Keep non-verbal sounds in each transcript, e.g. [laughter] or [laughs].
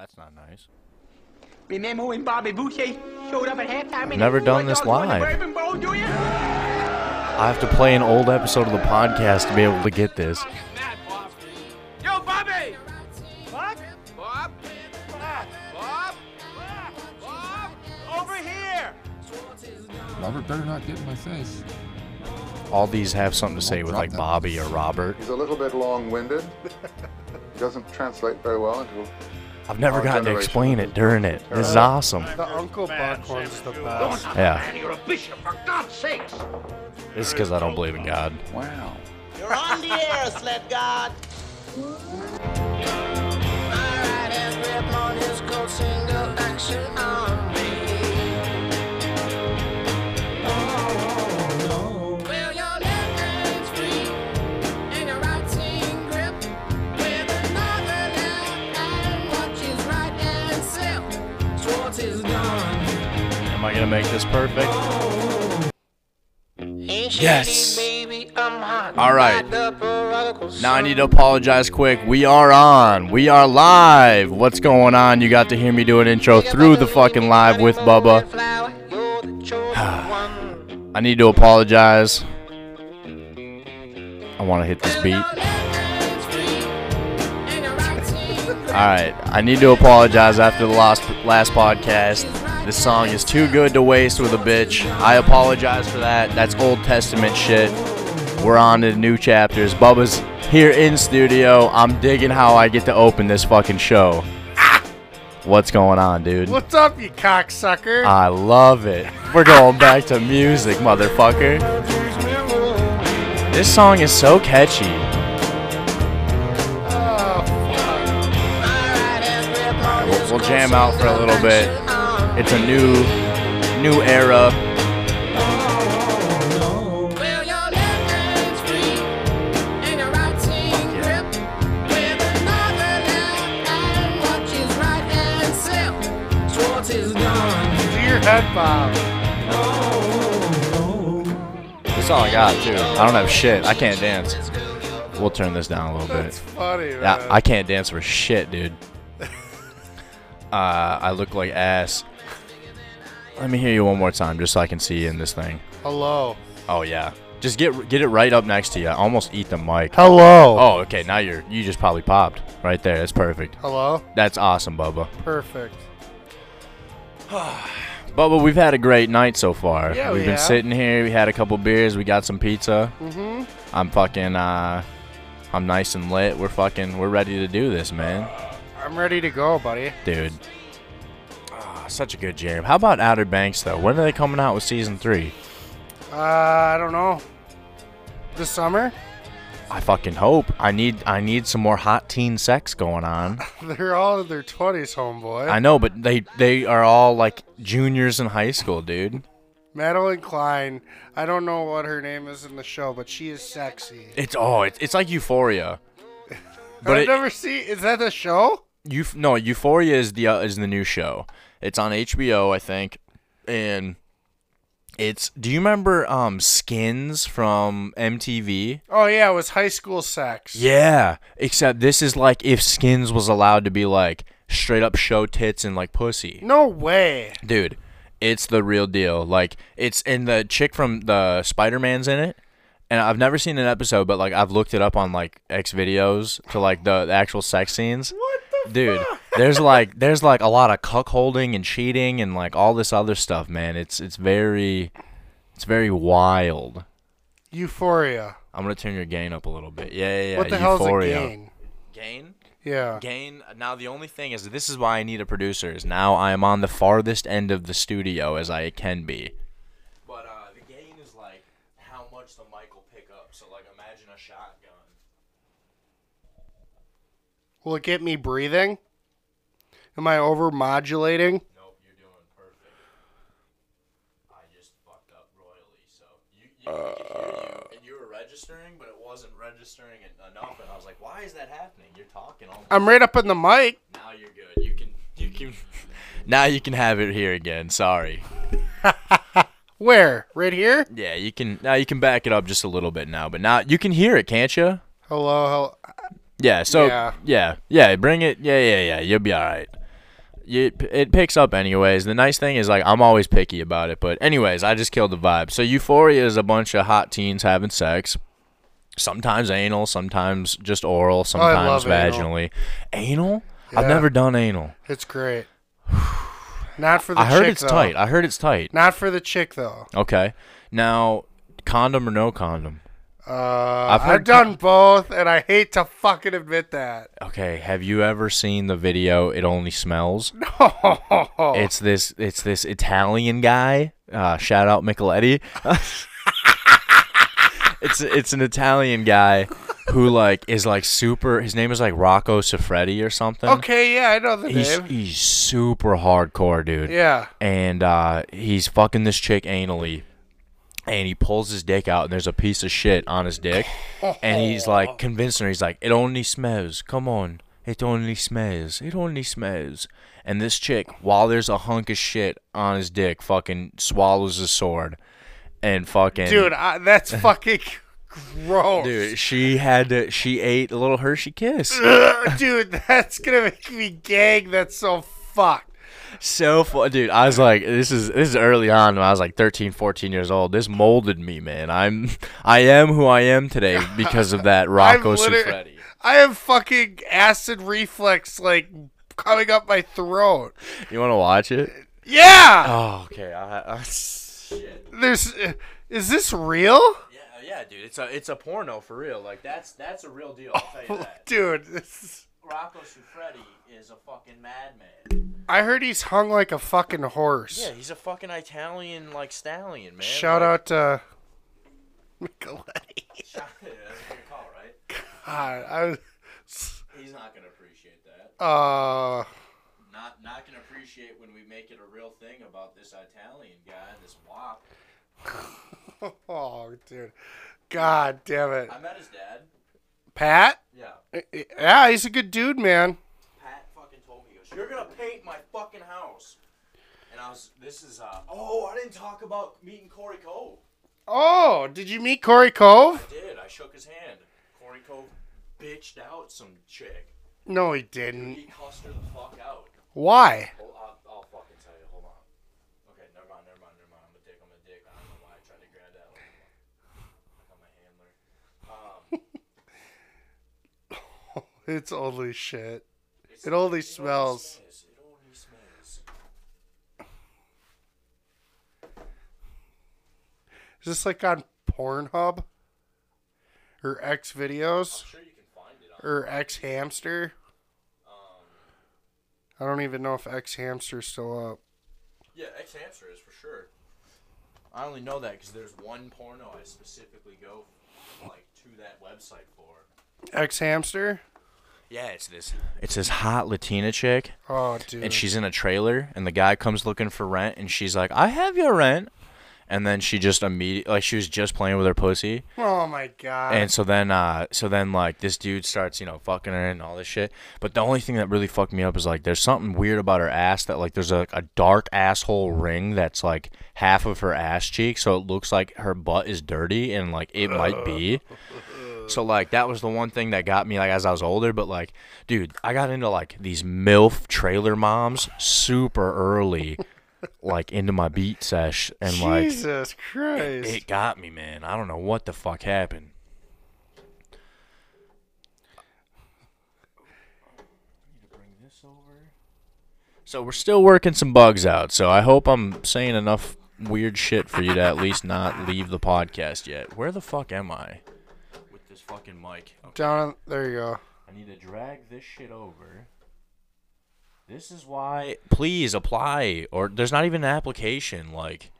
that's not nice. Remember when Bobby Boucher showed up at halftime? and never done this live. Bowl, do you? I have to play an old episode of the podcast to be able to get this. Yo, Bobby! What? Bob? Bob? Bob? Bob? Over here! Robert better not get in my face. All these have something to say with like Bobby or Robert. He's a little bit long-winded. Doesn't translate very well into. I've never our gotten to generation. explain it during it. This is awesome. The Uncle Buck one's the best. Yeah, You're a bishop, for God's sakes! this is because I don't believe in God. Wow. You're on the air, sled god. Am I gonna make this perfect? Yes. All right. Now I need to apologize quick. We are on. We are live. What's going on? You got to hear me do an intro through the fucking live with Bubba. [sighs] I need to apologize. I want to hit this beat. All right, I need to apologize after the last last podcast. This song is too good to waste with a bitch. I apologize for that. That's Old Testament shit. We're on to new chapters. Bubba's here in studio. I'm digging how I get to open this fucking show. What's going on, dude? What's up, you cocksucker? I love it. We're going back to music, motherfucker. This song is so catchy. oh, We'll, we'll jam out for a little bit. It's a new, new era. fuck. Do your. That's all I got too. I don't have shit. I can't dance. We'll turn this down a little That's bit. funny, man. Yeah, I can't dance for shit, dude. [laughs] Uh, I look like ass. Let me hear you one more time, just so I can see you in this thing. Hello. Oh yeah, just get get it right up next to you. Almost eat the mic. Hello. Oh, okay. Now you're you just probably popped right there. That's perfect. Hello. That's awesome, Bubba. Perfect. [sighs] Bubba, we've had a great night so far. Yeah, we've we been have. sitting here. We had a couple beers. We got some pizza. Mm-hmm. I'm fucking. Uh, I'm nice and lit. We're fucking. We're ready to do this, man, I'm ready to go, buddy. dude. Such a good jam. How about Outer Banks though? When are they coming out with season three? Uh, I don't know. This summer? I fucking hope. I need. I need some more hot teen sex going on. [laughs] They're all in their 20s, homeboy. I know, but they they are all like juniors in high school, dude. Madelyn Cline. I don't know what her name is in the show, but she is sexy. It's oh, it's, it's like Euphoria. [laughs] But I've it, never seen. Is that the show? Euph- no, Euphoria is the uh, is the new show. It's on HBO, I think, and it's. Do you remember um Skins from MTV? Oh yeah, it was high school sex. Yeah, except this is like if Skins was allowed to be like straight up show tits and like pussy. No way. Dude, it's the real deal. Like it's and the chick from the Spider Man's in it. And I've never seen an episode, but like I've looked it up on like X videos to like the, the actual sex scenes. What the Dude, there's like there's like a lot of cuckolding and cheating and like all this other stuff, man. It's it's very it's very wild. Euphoria. I'm gonna turn your gain up a little bit. Yeah, yeah, yeah. what the Euphoria. hell's a gain? Gain? Yeah. Gain. Now the only thing is, this is why I need a producer. Is now I am on the farthest end of the studio as I can be. But uh, the gain is like how much the mic will pick up. So like, imagine a shotgun. Will it get me breathing? Am I over modulating? Nope, you're doing perfect. I just fucked up royally. So you, you, you you, and you were registering, but it wasn't registering enough. And I was like, why is that happening? You're talking almost. I'm right up in the mic. Now you're good. You can you can now you can have it here again. Sorry. [laughs] Where? Right here? Yeah, you can now you can back it up just a little bit now, but now you can hear it, can't you? Hello, hello. Yeah. So Yeah. yeah, yeah. Bring it. Yeah, yeah, yeah. You'll be all right. You, it picks up anyways. The nice thing is like I'm always picky about it, but anyways, I just killed the vibe. So Euphoria is a bunch of hot teens having sex. Sometimes anal, sometimes just oral, oh, sometimes love anal. vaginally. Anal? I've never done anal. It's great. [sighs] Not for the I heard it's though. tight. I heard it's tight. Not for the chick though. Okay. Now, condom or no condom? Uh, I've I've, done both, and I hate to fucking admit that. Okay. Have you ever seen the video? It only smells. [laughs] Oh, It's this. It's this Italian guy. Uh, shout out Micheletti. [laughs] it's it's an Italian guy who like is like super. His name is like Rocco Siffredi or something. okay, yeah, I know the He's name. he's super hardcore, dude. Yeah. and uh, he's fucking this chick anally, and he pulls his dick out, and there's a piece of shit on his dick, and he's like convincing her. He's like, "It only smells. Come on, it only smells. It only smells." And this chick, while there's a hunk of shit on his dick, fucking swallows his sword, and fucking Dude, I, that's [laughs] fucking gross. dude, she had to. She ate a little Hershey Kiss. Ugh, [laughs] dude, that's gonna make me gag. That's so fucked. So fun, dude. I was like, this is this is early on when I was like 13, 14 years old. This molded me, man. I'm I am who I am today because of that [laughs] Rocco Siffredi. I have fucking acid reflex like coming up my throat. You want to watch it? Yeah. Oh, okay. I, I, [laughs] shit. There's. Uh, is this real? Yeah, yeah, dude. It's a it's a porno for real. Like that's that's a real deal. I'll tell you that. [laughs] Dude, this is, Rocco Siffredi is a fucking madman. I heard he's hung like a fucking horse. Yeah, he's a fucking Italian like stallion, man. Shout Like- out to Micheletti. [laughs] Shout- yeah, that's a good call, right? God, I was. He's not gonna appreciate that. Uh, Not not gonna appreciate when we make it a real thing about this Italian guy, this wop. [laughs] oh, dude. God damn it. I met his dad. Pat? Yeah. Yeah, he's a good dude, man. Pat fucking told me, he goes, You're gonna paint my fucking house. And I was this is uh oh, I didn't talk about meeting Corey Cove. Oh, did you meet Corey Cove? I did I shook his hand. Corey Cove bitched out some chick. No, he didn't. He cussed her the fuck out. Why? I'll, I'll fucking tell you. Hold on. Okay, never mind, never mind, never mind. I'm a dick. I'm a dick. I don't know why I tried to grab that. Like I'm a handler. Um, [laughs] It's only shit. It only smells. It only smells. Is this like on Pornhub? Or X videos? Sure, you can find it on. Or X Hamster? I don't even know if X Hamster's still up. Yeah, X Hamster is for sure. I only know that because there's one porno I specifically go like to that website for. X Hamster? Yeah, it's this. It's this hot Latina chick, Oh, dude. and she's in a trailer, and the guy comes looking for rent, and she's like, "I have your rent," and then she just immediately, like, she was just playing with her pussy, oh my god. and so then, uh, so then like this dude starts, you know, fucking her and all this shit. But the only thing that really fucked me up is like, there's something weird about her ass that like, there's a, a dark asshole ring that's like half of her ass cheek, so it looks like her butt is dirty, and like it might be. [laughs] So like that was the one thing that got me like as I was older, but like, dude, I got into like these MILF trailer moms super early, [laughs] like into my beat sesh, and like Jesus Christ. it got me, man. I don't know what the fuck happened. So we're still working some bugs out. So I hope I'm saying enough weird shit for you to at least not leave the podcast yet. Where the fuck am I fucking mic? Okay. Down, there you go. I need to drag this shit over. This is why please apply or there's not even an application like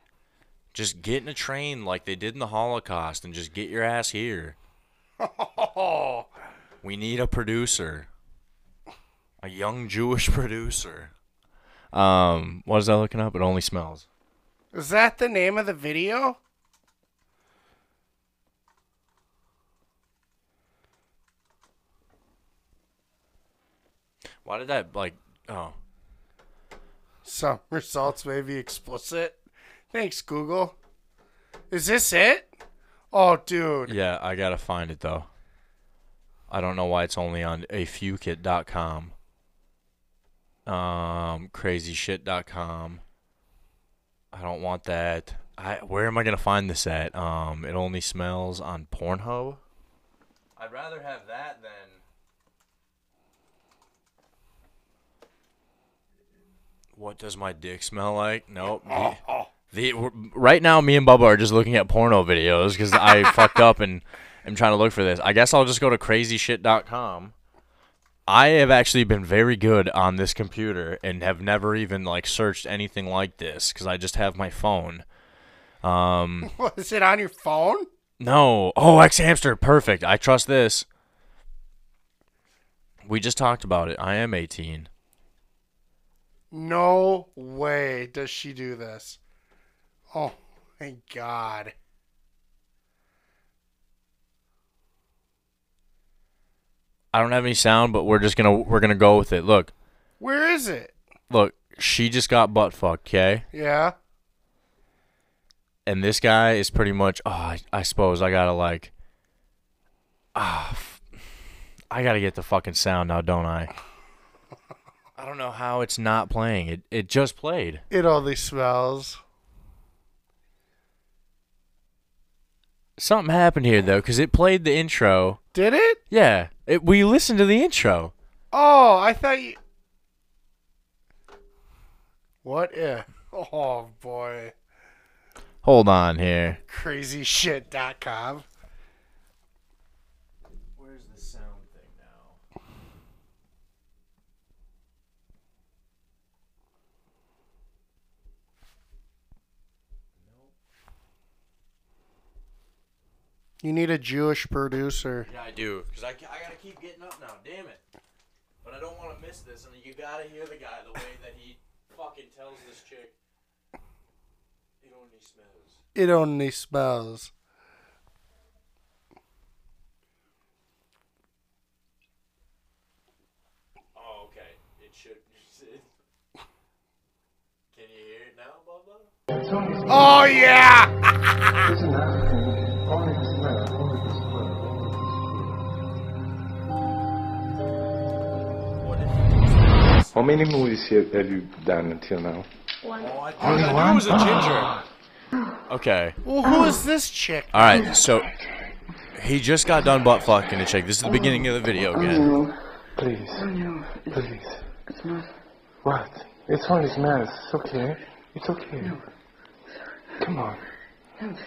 just get in a train like they did in the Holocaust and just get your ass here. [laughs] We need a producer. A young Jewish [laughs] producer. Um, what is that looking up? It only smells. is that the name of the video? Why did that like oh Some results may be explicit. Thanks, Google. Is this it? Oh, dude. yeah, I gotta find it though. I don't know why it's only on a fewkit.com. Um, crazyshit.com. I don't want that. I where am I gonna find this at? Um, it only smells on Pornhub. I'd rather have that than. What does my dick smell like? Nope. [laughs] The, the right now, me and Bubba are just looking at porno videos because I [laughs] fucked up and am trying to look for this. I guess I'll just go to crazyshit.com. I have actually been very good on this computer and have never even like searched anything like this because I just have my phone. Um, [laughs] What, is it on your phone? no. Oh, X Hamster. Perfect. I trust this. We just talked about it. I am 18. No way does she do this. Oh, thank God. I don't have any sound, but we're just gonna we're gonna go with it. Look, Where is it? look. She just got butt fucked, okay? Yeah. And this guy is pretty much. Oh, I, I suppose I gotta like. Ah, f- I gotta get the fucking sound now, don't I? I don't know how it's not playing. It it just played. It only smells. Something happened here though, because it played the intro. Did it? Yeah, it, we listened to the intro. Oh, I thought you. What if? Oh boy. Hold on here. Crazyshit.com. Where's the sound thing now? You need a Jewish producer. Yeah, I do. Because I, I gotta keep getting up now. Damn it. But I don't want to miss this. And you gotta hear the guy the way that he fucking tells this chick. It only smells. It only smells. Oh, okay. It should. [laughs] Can you hear it now, Bubba? Oh yeah! [laughs] How many movies have have you done until now? Oh, I, I knew was a ginger. Ah. Okay. Well, who is this chick? All right. So he just got done butt fucking a chick. This is the oh, beginning of the video oh, again. Please. Oh, please. It's not. What? It's only smells. It's okay. It's okay. Come on.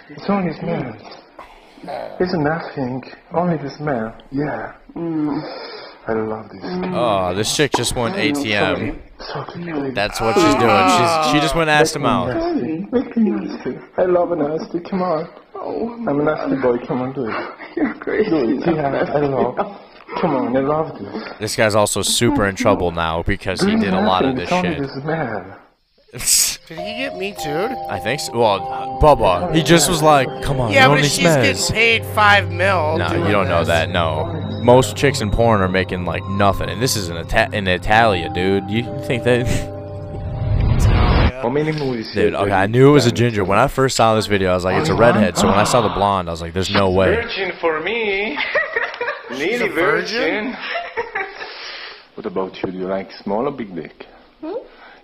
It's only smells. It's nothing. Only the smell. Yeah. Mm. I love mm. this. Oh, this chick just went ATM. It's okay. Please. That's what she's doing. Ah. She's she just went asked him out. Nasty. Make me nasty. I love a nasty. Come on. Oh. I'm a nasty boy. Come on, do it. [laughs] You're crazy. Do it. Yeah, I love. Come on, I love this. This guy's also super in trouble now because he did a lot of this It's only shit. [laughs] the smell. Did he get me too? I think so. Well, Bubba, he just was like, "Come on, Yeah, it but only if she's getting paid five mil. No, doing you don't know this- that. No, most chicks in porn are making like nothing, and this is an, Ita- in Italia, dude. You think that? [laughs] How many movies Dude, have okay, I knew it was a ginger. When I first saw this video, I was like, "It's a redhead." So when I saw the blonde, I was like, "There's no way." Virgin for me. [laughs] Nearly a virgin? virgin. [laughs] What about you? Do you like small or big dick? Hmm?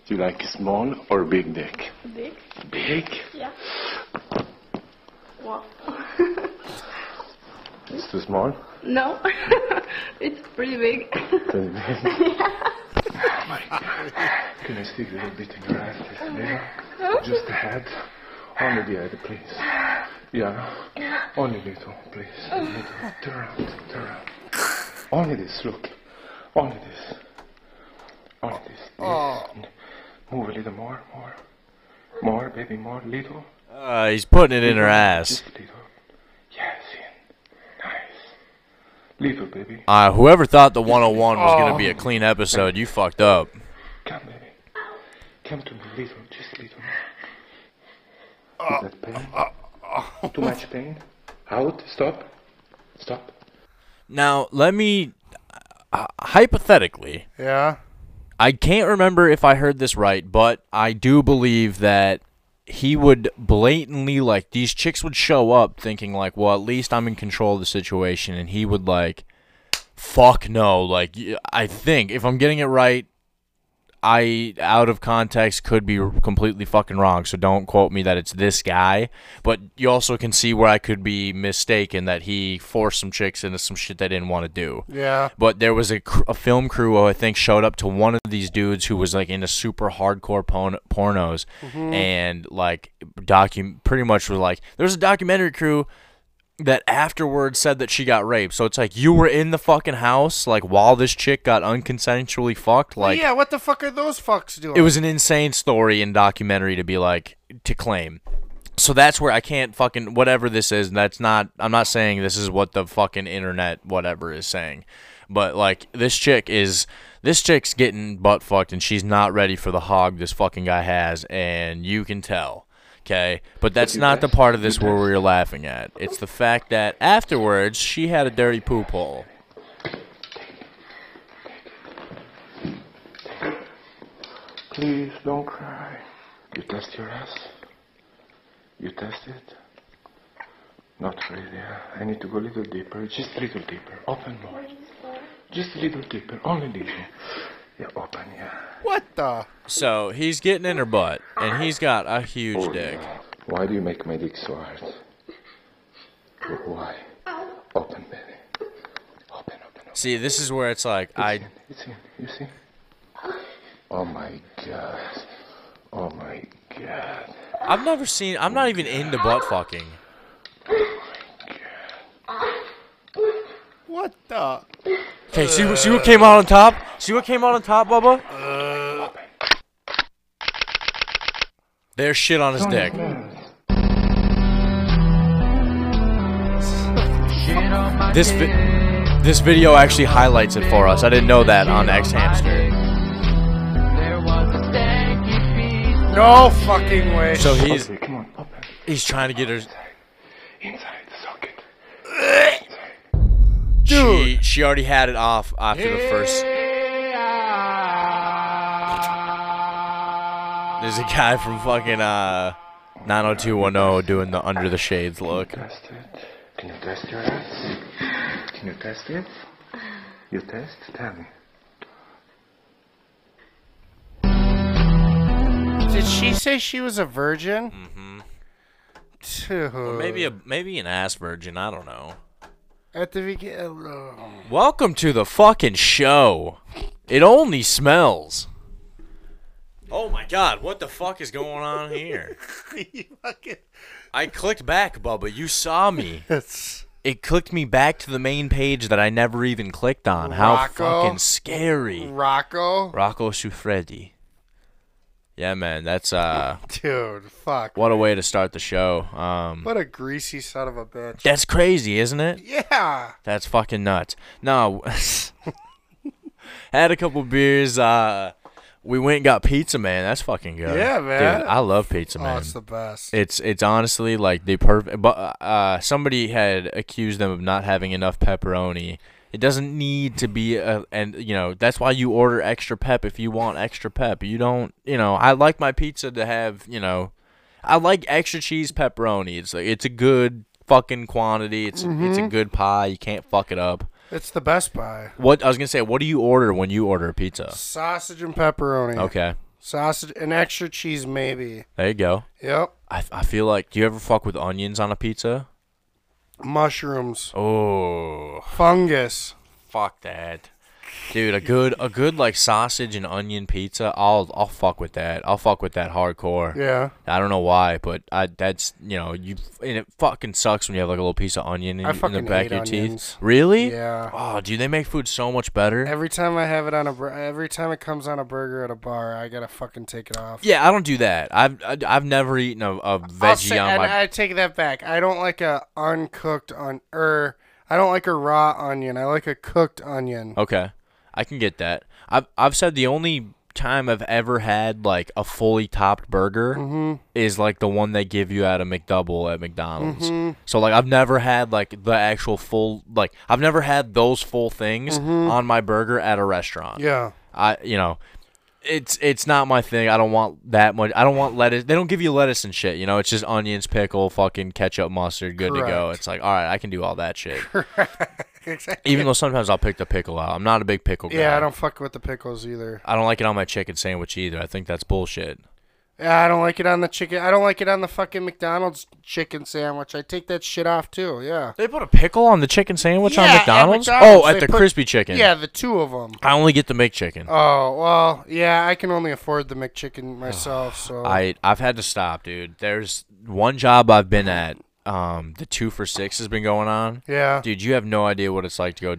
Do you like small or big dick? Big? Big? Yeah. Wow. [laughs] It's too small? no. [laughs] it's pretty big. Very big. [laughs] oh my god. Can I stick a little bit in your ass? Oh Just a little? Just the head? Only the head, please. Yeah. Only little, please. Oh. Little. Turn around, turn around. Only this, look. Only this. Only this. Oh. Move a little more, more. More, baby, more. Little. Uh, he's putting it in her ass. Just little. Yes, in. Nice. Little, baby. Uh, whoever thought the 101 was gonna Oh. be a clean episode, you fucked up. Come, baby. Come to me, little, just little. Is that pain? Too much pain? Out. Stop. Stop. Now, let me uh, hypothetically. Yeah. I can't remember if I heard this right, but I do believe that he would blatantly like these chicks would show up thinking like, well, at least I'm in control of the situation, and he would like, fuck no, like I think if I'm getting it right, I out of context could be completely fucking wrong, so don't quote me that it's this guy. But you also can see where I could be mistaken that he forced some chicks into some shit they didn't want to do. Yeah. But there was a, a film crew who I think showed up to one of these dudes who was like into super hardcore porn- pornos mm-hmm. and like docu pretty much was like there was a documentary crew that afterwards said that she got raped. So it's like you were in the fucking house like while this chick got unconsensually fucked. Like yeah, what the fuck are those fucks doing? it was an insane story and documentary to be like to claim. So that's where I can't fucking whatever this is. That's not. I'm not saying this is what the fucking internet whatever is saying, but like this chick is this chick's getting butt fucked and she's not ready for the hog this fucking guy has, and you can tell. Okay, but that's not the part of this where guys- we're laughing at. It's the fact that afterwards she had a dirty poop hole. Please don't cry. You test your ass? You test it? Not really. I need to go a little deeper. Just a little deeper. Open more. Just a little deeper. Only little. Yeah, open, yeah. What the? So he's getting in her butt, and he's got a huge Oh, dick. yeah. Why do you make my dick so hard? Why? Open, baby. Open, open, open. See, this is where it's like I It's in, it's in. You see? Oh my god. Oh my god. I've never seen. I'm not even into butt fucking. What the? Okay, see what see what came out on top. See what came out on top, Bubba. There's shit on his dick. This vi- this video actually highlights it for us. I didn't know that on X Hamster. No fucking way. So he's Okay, come on, he's trying to get her. Inside the socket. [laughs] She she already had it off after the first. There's a guy from fucking uh 90210 doing the under the shades look. Can you Test it. Can you test your ass? Can you test it? You test? Tell me. Did she say she was a virgin? Mm-hmm. Dude. Maybe a maybe an ass virgin. I don't know. At the beginning. Uh, Welcome to the fucking show. It only smells. Oh my god, what the fuck is going on here? [laughs] I clicked back, Bubba. You saw me. [laughs] It's It clicked me back to the main page that I never even clicked on. How Rocco? fucking scary. Rocco. Rocco Siffredi. Yeah, man, that's uh Dude, fuck. what a way to start the show. Um What a greasy son of a bitch. that's crazy, isn't it? Yeah. That's fucking nuts. No, [laughs] had a couple beers. Uh, we went and got pizza, man. That's fucking good. Yeah, man. Dude, I love pizza, Oh, man. it's the best. It's it's honestly like the perfect. But uh, somebody had accused them of not having enough pepperoni. It doesn't need to be a, and you know that's why you order extra pep if you want extra pep. You don't, you know. I like my pizza to have, you know, I like extra cheese pepperoni. It's like it's a good fucking quantity. It's it's a mm-hmm. good pie. You can't fuck it up. It's the Best pie. What I was gonna say, what do you order when you order a pizza? Sausage and pepperoni. Okay, Sausage and extra cheese, maybe. there you go. Yep. I, I feel like do you ever fuck with onions on a pizza? Mushrooms. Oh, Fungus. fuck that, dude. A good a good like sausage and onion pizza. I'll I'll fuck with that. I'll fuck with that hardcore. Yeah. I don't know why, but I that's you know you and it fucking sucks when you have like a little piece of onion in, I in the back of your teeth. Really? Yeah. Oh, dude, they make food so much better. Every time I have it on a bur- every time it comes on a burger at a bar, I gotta fucking take it off. yeah, I don't do that. I've I- I've never eaten a, a veggie say, on my. I take that back. I don't like a uncooked on or I don't like a raw onion. I like a cooked onion. Okay, I can get that. I've I've said the only time I've ever had like a fully topped burger Mm-hmm. is like the one they give you at a McDouble at McDonald's. Mm-hmm. So like I've never had like the actual full like I've never had those full things on my burger at a restaurant. Mm-hmm. Yeah. I you know it's it's not my thing. I don't want that much. I don't want lettuce. They don't give you lettuce and shit. You know, it's just onions, pickle, fucking ketchup, mustard, good to go. It's like, all right, I can do all that shit. [laughs] exactly. Even though sometimes I'll pick the pickle out. I'm not a big pickle guy. yeah, I don't fuck with the pickles either. I don't like it on my chicken sandwich either. I think that's bullshit. Yeah, I don't like it on the chicken. I don't like it on the fucking McDonald's chicken sandwich. I take that shit off too. Yeah. They put a pickle on the chicken sandwich Yeah, on at McDonald's? McDonald's, Oh, at the put- crispy chicken. Yeah, the two of them. I only get the McChicken. Oh well, yeah. I can only afford the McChicken myself, so [sighs] I I've had to stop, dude. There's one job I've been at. Um, the two for six has been going on. yeah. Dude, you have no idea what it's like to go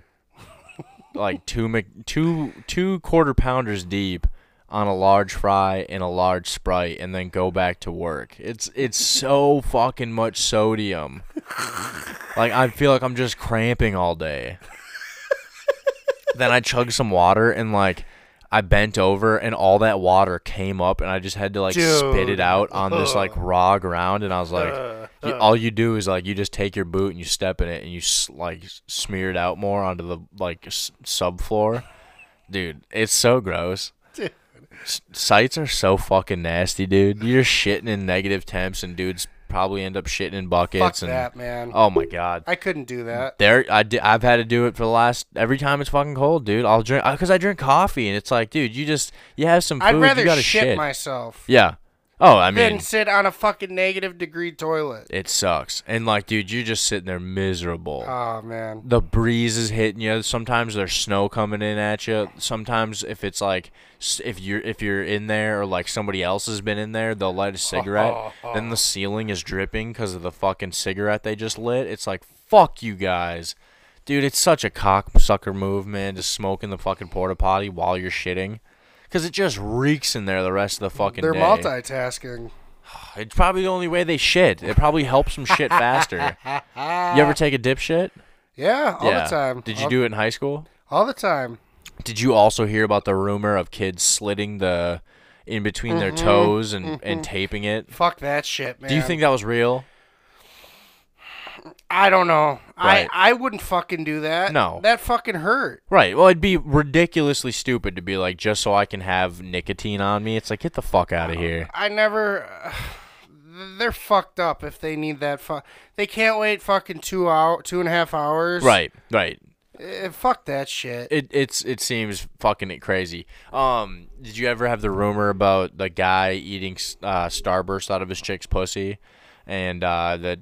[laughs] like two two two quarter pounders deep on a large fry and a large sprite and then go back to work. It's it's so fucking much sodium. [laughs] like I feel like I'm just cramping all day. then I chug some water and like I bent over and all that water came up and I just had to like spit it out on this like raw ground and I was like uh, you, uh. all you do is like you just take your boot and you step in it and you like smear it out more onto the like s- subfloor. Dude, it's so gross. Dude. S- sites are so fucking nasty, dude. You're shitting in negative temps and dudes probably end up shitting in buckets Fuck and that, man. oh my god. I couldn't do that. There, I di- I've had to do it for the last every time it's fucking cold, dude. I'll drink because I drink coffee, and it's like, dude, you just you have some food, I'd rather shit, shit. myself yeah. Oh, I than mean, sit on a fucking negative degree toilet. it sucks, and like, dude, you're just sitting there miserable. Oh man. the breeze is hitting you. Sometimes there's snow coming in at you. Sometimes if it's like if you're if you're in there or like somebody else has been in there, they'll light a cigarette. [laughs] then the ceiling is dripping because of the fucking cigarette they just lit. It's like fuck you guys, dude. It's such a cocksucker move, man. Just smoking the fucking porta potty while you're shitting. Cause it just reeks in there the rest of the fucking day. They're day. multitasking. [sighs] It's probably the only way they shit. It probably helps them shit faster. [laughs] you ever take a dip shit? Yeah, all yeah. the time. Did you all, do it in high school? all the time? Did you also hear about the rumor of kids slitting the in between their mm-hmm. toes and, and mm-hmm. taping it? Fuck that shit, man. Do you think that was real? I don't know. Right. I I wouldn't fucking do that. No. That fucking hurt. Right. Well, it'd be ridiculously stupid to be like, just so I can have nicotine on me. It's like, get the fuck out of here. I never. [sighs] they're fucked up if they need that. Fu- they can't wait fucking two hour, two and a half hours. Right. Right. Eh, fuck that shit. It it's it seems fucking it crazy. Um, did you ever have the rumor about the guy eating uh, Starburst out of his chick's pussy, and uh, that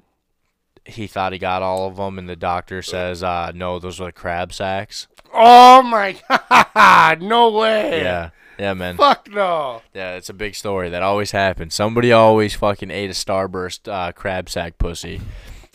he thought he got all of them, and the doctor says, uh, no, those were the crab sacks. oh my god! No way. Yeah, yeah, man. Fuck no. Yeah, it's a big story that always happens. Somebody always fucking ate a Starburst uh, crab sack pussy. [laughs]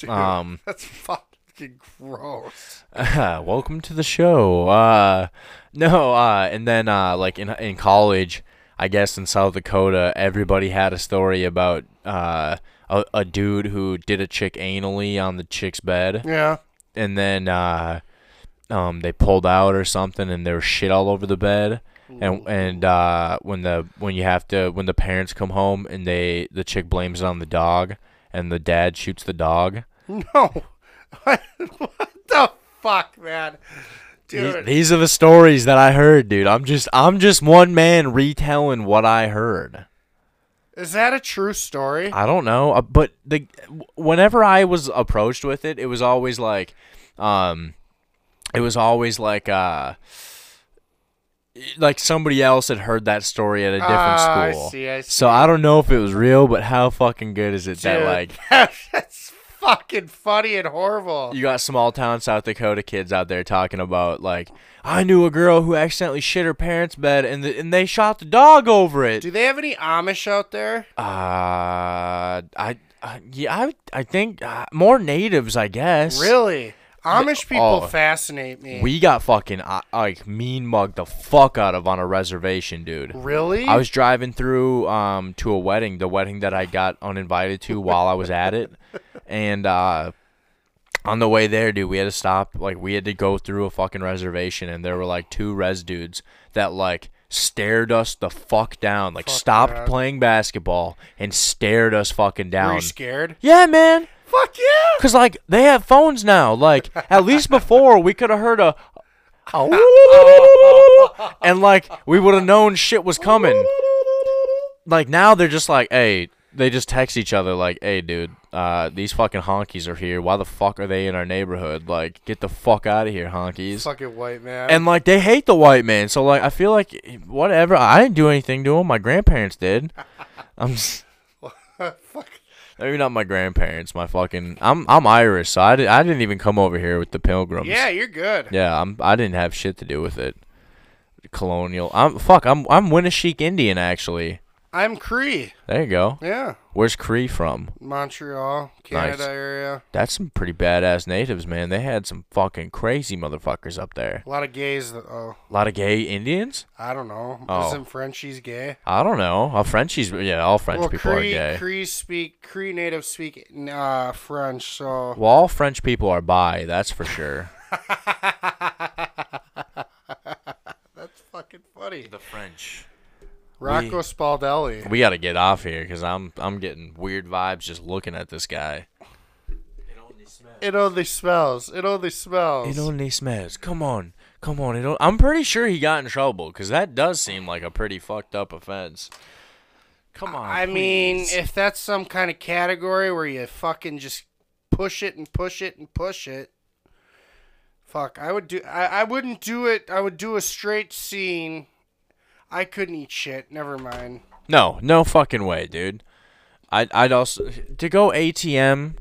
Um, [laughs] That's fucking gross. [laughs] welcome to the show. Uh, no, uh, and then uh, like in in college, I guess in South Dakota, everybody had a story about uh, a, a dude who did a chick anally on the chick's bed, Yeah. and then uh, um, they pulled out or something, and there was shit all over the bed. And and uh, when the when you have to when the parents come home and they the chick blames it on the dog, and the dad shoots the dog. No. [laughs] what the fuck, man? These, Dude. these are the stories that I heard, dude. I'm just I'm just one man retelling what I heard. Is that a true story? I don't know, uh, but the whenever I was approached with it, it was always like, um, it was always like uh, like somebody else had heard that story at a different Ah, I school. see, I see. So I don't know if it was real, but how fucking good is it that like [laughs] that's fucking funny and horrible. you got small town South Dakota kids out there talking about like I knew a girl who accidentally shit her parents' bed and the, and they shot the dog over it. Do they have any Amish out there? Uh, I, uh, yeah, I, I think uh, more natives, I guess. Really? Amish people oh. fascinate me. We got fucking uh, like mean mugged the fuck out of on a reservation, dude. really? I was driving through um to a wedding, the wedding that I got uninvited to while I was at it, and uh, on the way there, dude, we had to stop. Like we had to go through a fucking reservation, and there were like two res dudes that like stared us the fuck down, like Fuck stopped playing basketball and stared us fucking Were down. you scared? Yeah, man. Fuck yeah! Cause like they have phones now. Like at least before we could have heard a, [laughs] and like we would have known shit was coming. Like now they're just like, hey, they just text each other like, "Hey, dude, uh, these fucking honkies are here. Why the fuck are they in our neighborhood? Like, get the fuck out of here, honkies." Fucking white man. And like they hate the white man, so like I feel like whatever. I didn't do anything to him. My grandparents did. [laughs] I'm just, Fuck. Maybe not my grandparents. My fucking I'm I'm Irish, so I, did, I didn't even come over here with the pilgrims. Yeah, you're good. Yeah, I'm. I didn't have shit to do with it. Colonial. I'm fuck. I'm I'm Winneshiek Indian actually. I'm Cree. There you go. Yeah. Where's Cree from? Montreal, Canada Nice. area. That's some pretty badass natives, man. They had some fucking crazy motherfuckers up there. A lot of gays. That, oh, A lot of gay Indians. I don't know. Oh. Isn't Frenchies gay? I don't know. All Frenchies. Yeah, all French well, people Cree, are gay. Cree speak Cree natives speak uh, French, so Well, all French people are bi. That's for sure. [laughs] that's fucking funny. the French. Rocco Spaldelli. We got to get off here because I'm I'm getting weird vibes just looking at this guy. It only smells. It only smells. It only smells. It only smells. Come on, come on. It I'm pretty sure he got in trouble because that does seem like a pretty fucked up offense. Come on. I mean, if that's some kind of category where you fucking just push it and push it and push it, fuck, I would do. I, I wouldn't do it. I would do a straight scene. I couldn't eat shit. Never mind. no, no fucking way, dude. I'd I'd also to go ATM.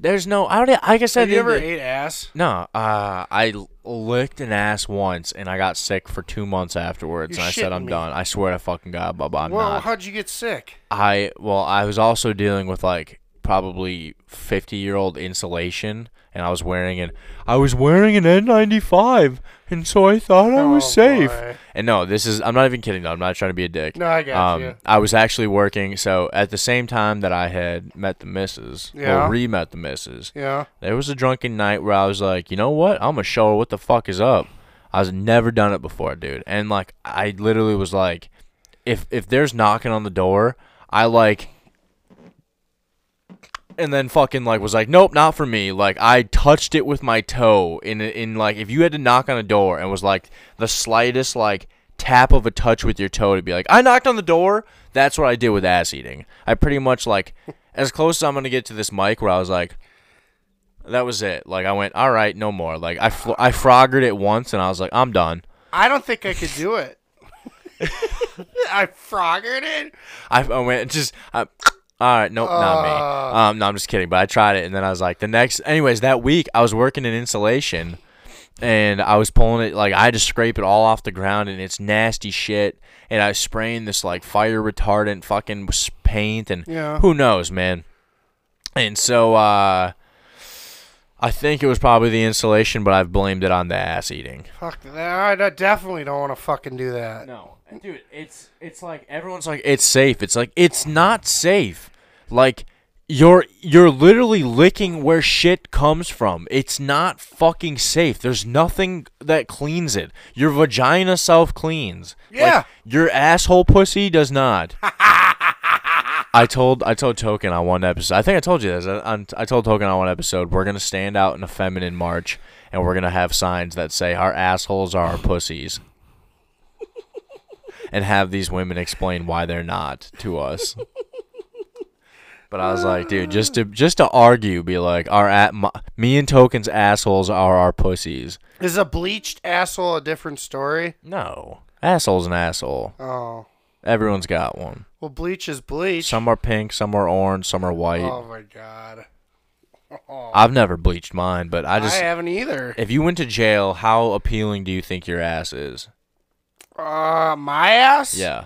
There's no. I don't. Like I said, Have you ever ate ass? No, uh, I licked an ass once, and I got sick for two months afterwards. You're and I said, "I'm me. done." I swear to fucking God, Bubba, I'm well, not. how'd you get sick? I well, I was also dealing with like probably 50 year old insulation, and I was wearing an I was wearing an N95, and so I thought I was Oh, safe. boy. And no, this is I'm not even kidding. though. I'm not trying to be a dick. No, I got um, you. I was actually working. So at the same time that I had met the missus, Yeah. or re-met the missus, Yeah. there was a drunken night where I was like, you know what? I'm gonna show her what the fuck is up. I was never done it before, dude. And like, I literally was like, if if there's knocking on the door, I like, and then fucking like was like, nope, not for me. Like I touched it with my toe in in like if you had to knock on a door and was like the slightest like tap of a touch with your toe to be like, I knocked on the door. That's what I did with ass eating. I pretty much like as close as I'm gonna get to this mic where I was like. That was it. Like I went, all right, no more. Like I, fl- I froggered it once, and I was like, I'm done. I don't think I could do it. [laughs] I froggered it. I, I went just, I, all right, nope, not me. Um, no, I'm just kidding. But I tried it, and then I was like, the next, anyways, that week I was working in insulation, and I was pulling it like I had to scrape it all off the ground, and it's nasty shit. And I was spraying this like fire retardant fucking paint, and Yeah. who knows, man. And so, uh. I think it was probably the insulation, but I've blamed it on the ass eating. Fuck that. I definitely don't want to fucking do that. No, dude, it's it's like everyone's like it's safe. It's like it's not safe. Like you're you're literally licking where shit comes from. It's not fucking safe. There's nothing that cleans it. Your vagina self cleans. Yeah. your asshole pussy does not. I told I told Token on one episode. I think I told you this. Uh, I, I told Token on one episode. We're gonna stand out in a feminine march, and we're gonna have signs that say our assholes are our pussies, and have these women explain why they're not to us. [laughs] But I was like, dude, just to just to argue, be like, our at my, me and Token's assholes are our pussies. Is a bleached asshole a different story? No, asshole's an asshole. Oh. Everyone's got one. Well, bleach is bleach. Some are pink, some are orange, some are white. Oh my god. Oh. I've never bleached mine, but I just I, haven't either. if you went to jail, how appealing do you think your ass is? Uh, my ass? Yeah.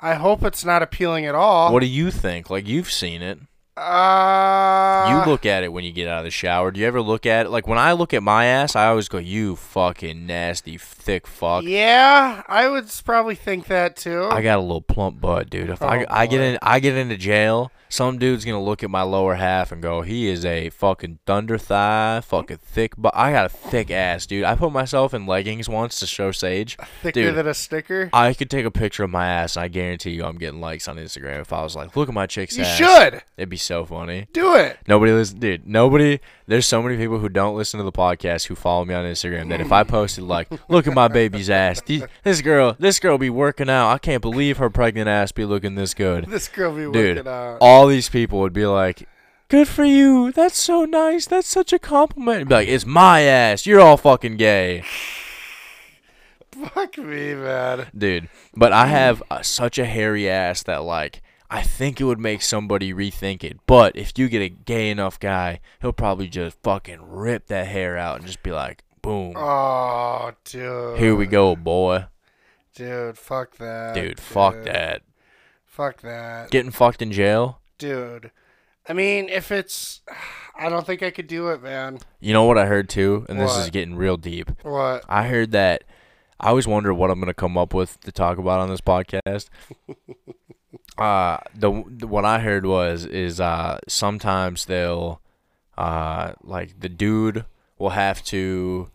I hope it's not appealing at all. What do you think? Like you've seen it. Uh, You look at it when you get out of the shower. Do you ever look at it? Like when I look at my ass, I always go, "You fucking nasty thick fuck." Yeah, I would probably think that too. I got a little plump butt, dude. If I Oh, I get in I get into jail, some dude's gonna look at my lower half and go, he is a fucking thunder thigh, fucking thick. But I got a thick ass, dude. I put myself in leggings once to show Sage. Thicker dude, than a sticker. I could take a picture of my ass, and I guarantee you, I'm getting likes on Instagram. If I was like, look at my chick's You ass. You should. It'd be so funny. Do it. Nobody listen, dude. Nobody. There's so many people who don't listen to the podcast who follow me on Instagram. That if I posted like, "Look at my baby's ass," this girl, this girl be working out. I can't believe her pregnant ass be looking this good. This girl be dude, working out. all these people would be like, "Good for you. That's so nice. That's such a compliment." Be like, "It's my ass. You're all fucking gay." [laughs] Fuck me, man. dude. But I have uh, such a hairy ass that like I think it would make somebody rethink it. But if you get a gay enough guy, he'll probably just fucking rip that hair out and just be like, boom, Oh, dude. here we go, boy, Dude, fuck that. dude. Fuck that. Fuck that. Getting fucked in jail. Dude. I mean, if it's. I don't think I could do it, man. You know what I heard too, and this is getting real deep. What? I heard that. I always wonder what I'm gonna come up with to talk about on this podcast. [laughs] uh, the, the what I heard was is uh sometimes they'll uh like the dude will have to